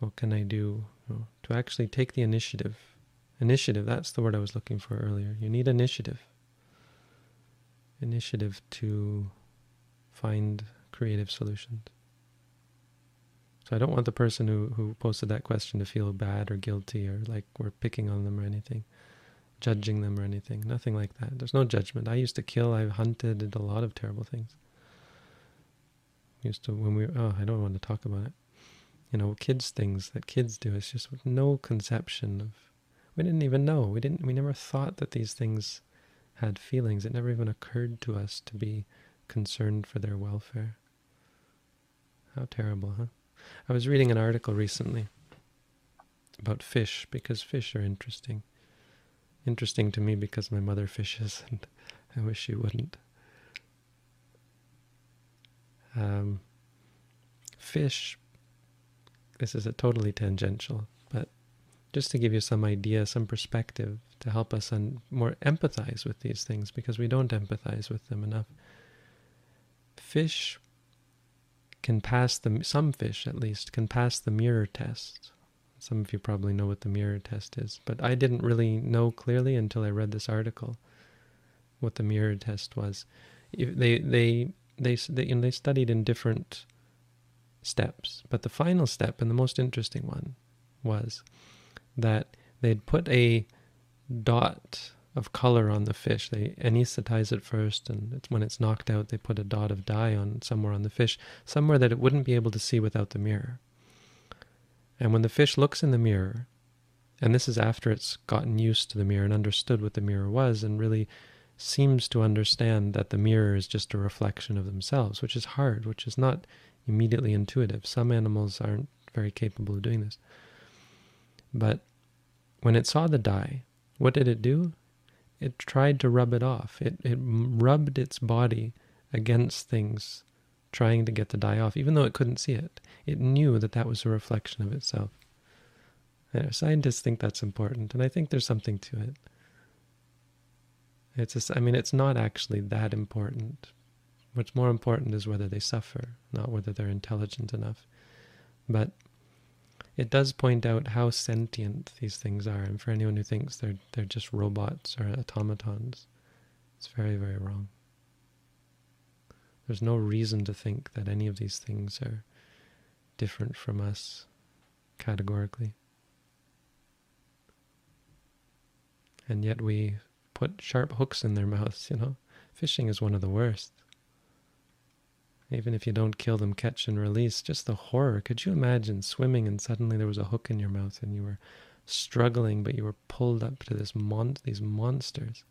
What can I do you know, to actually take the initiative? Initiative, that's the word I was looking for earlier. You need initiative. Initiative to find creative solutions. So I don't want the person who, who posted that question to feel bad or guilty or like we're picking on them or anything judging them or anything. Nothing like that. There's no judgment. I used to kill, I hunted, did a lot of terrible things. Used to, when we, oh, I don't want to talk about it. You know, kids' things that kids do. It's just no conception of, we didn't even know. We didn't, we never thought that these things had feelings. It never even occurred to us to be concerned for their welfare. How terrible, huh? I was reading an article recently about fish because fish are interesting interesting to me because my mother fishes and I wish she wouldn't. Um, fish, this is a totally tangential, but just to give you some idea, some perspective to help us un- more empathize with these things because we don't empathize with them enough. Fish can pass the, some fish at least, can pass the mirror test some of you probably know what the mirror test is, but I didn't really know clearly until I read this article what the mirror test was. They they they they, they studied in different steps, but the final step and the most interesting one was that they'd put a dot of color on the fish. They anesthetize it first, and it's when it's knocked out, they put a dot of dye on somewhere on the fish, somewhere that it wouldn't be able to see without the mirror. And when the fish looks in the mirror, and this is after it's gotten used to the mirror and understood what the mirror was, and really seems to understand that the mirror is just a reflection of themselves, which is hard, which is not immediately intuitive. Some animals aren't very capable of doing this. But when it saw the dye, what did it do? It tried to rub it off. It, it rubbed its body against things trying to get the dye off, even though it couldn't see it. It knew that that was a reflection of itself. Scientists think that's important, and I think there's something to it. It's just, I mean, it's not actually that important. What's more important is whether they suffer, not whether they're intelligent enough. But it does point out how sentient these things are, and for anyone who thinks they're they're just robots or automatons, it's very very wrong. There's no reason to think that any of these things are different from us categorically. And yet we put sharp hooks in their mouths, you know. Fishing is one of the worst. Even if you don't kill them, catch and release, just the horror. Could you imagine swimming and suddenly there was a hook in your mouth and you were struggling, but you were pulled up to this mon- these monsters.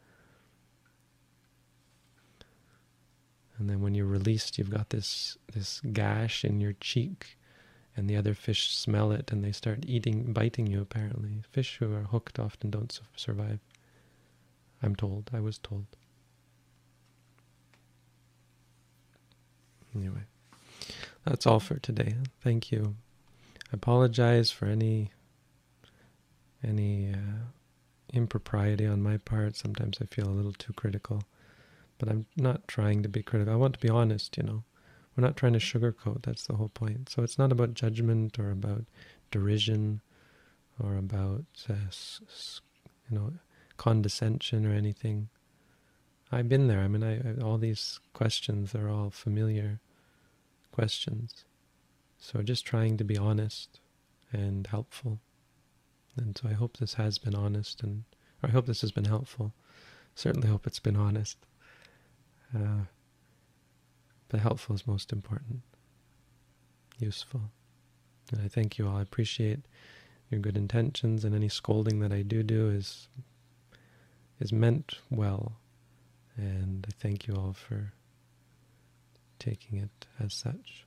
And then when you're released, you've got this this gash in your cheek, and the other fish smell it and they start eating, biting you. Apparently, fish who are hooked often don't survive. I'm told. I was told. Anyway, that's all for today. Thank you. I apologize for any any uh, impropriety on my part. Sometimes I feel a little too critical, but I'm not trying to be critical. I want to be honest, you know. We're not trying to sugarcoat. That's the whole point. So it's not about judgment or about derision or about uh, you know condescension or anything. I've been there. I mean, I, I, all these questions are all familiar questions. So just trying to be honest and helpful. And so I hope this has been honest and I hope this has been helpful. Certainly hope it's been honest. Uh, but helpful is most important. Useful. And I thank you all. I appreciate your good intentions and any scolding that I do do is is meant well. And I thank you all for taking it as such.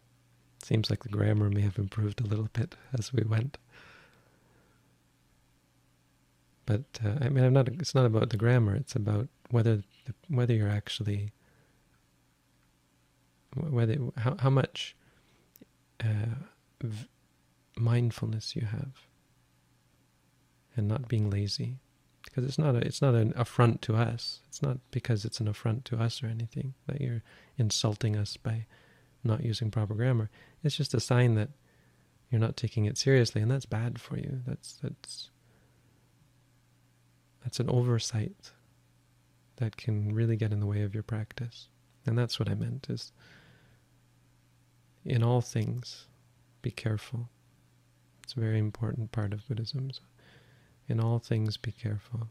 It Seems like the grammar may have improved a little bit as we went. But uh, I mean, I'm not. It's not about the grammar. It's about whether the, whether you're actually whether how how much uh, v- mindfulness you have, and not being lazy, because it's not a, it's not an affront to us. It's not because it's an affront to us or anything that you're insulting us by not using proper grammar. It's just a sign that you're not taking it seriously, and that's bad for you. That's that's that's an oversight that can really get in the way of your practice. And that's what I meant is in all things be careful. It's a very important part of Buddhism. So in all things be careful.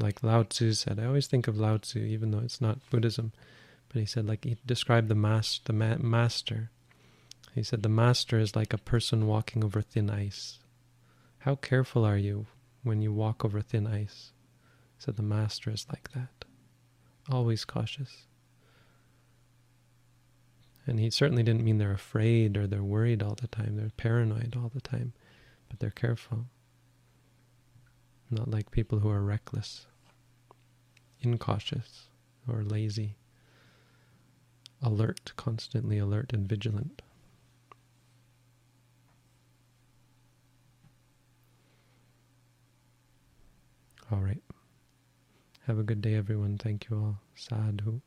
Like Lao Tzu said, I always think of Lao Tzu, even though it's not Buddhism, but he said, like he described the, mas- the ma- master. He said, the master is like a person walking over thin ice. How careful are you when you walk over thin ice? He said, the master is like that. Always cautious. And he certainly didn't mean they're afraid or they're worried all the time. They're paranoid all the time, but they're careful. Not like people who are reckless, incautious, or lazy, alert, constantly alert and vigilant. All right. Have a good day, everyone. Thank you all. Sadhu.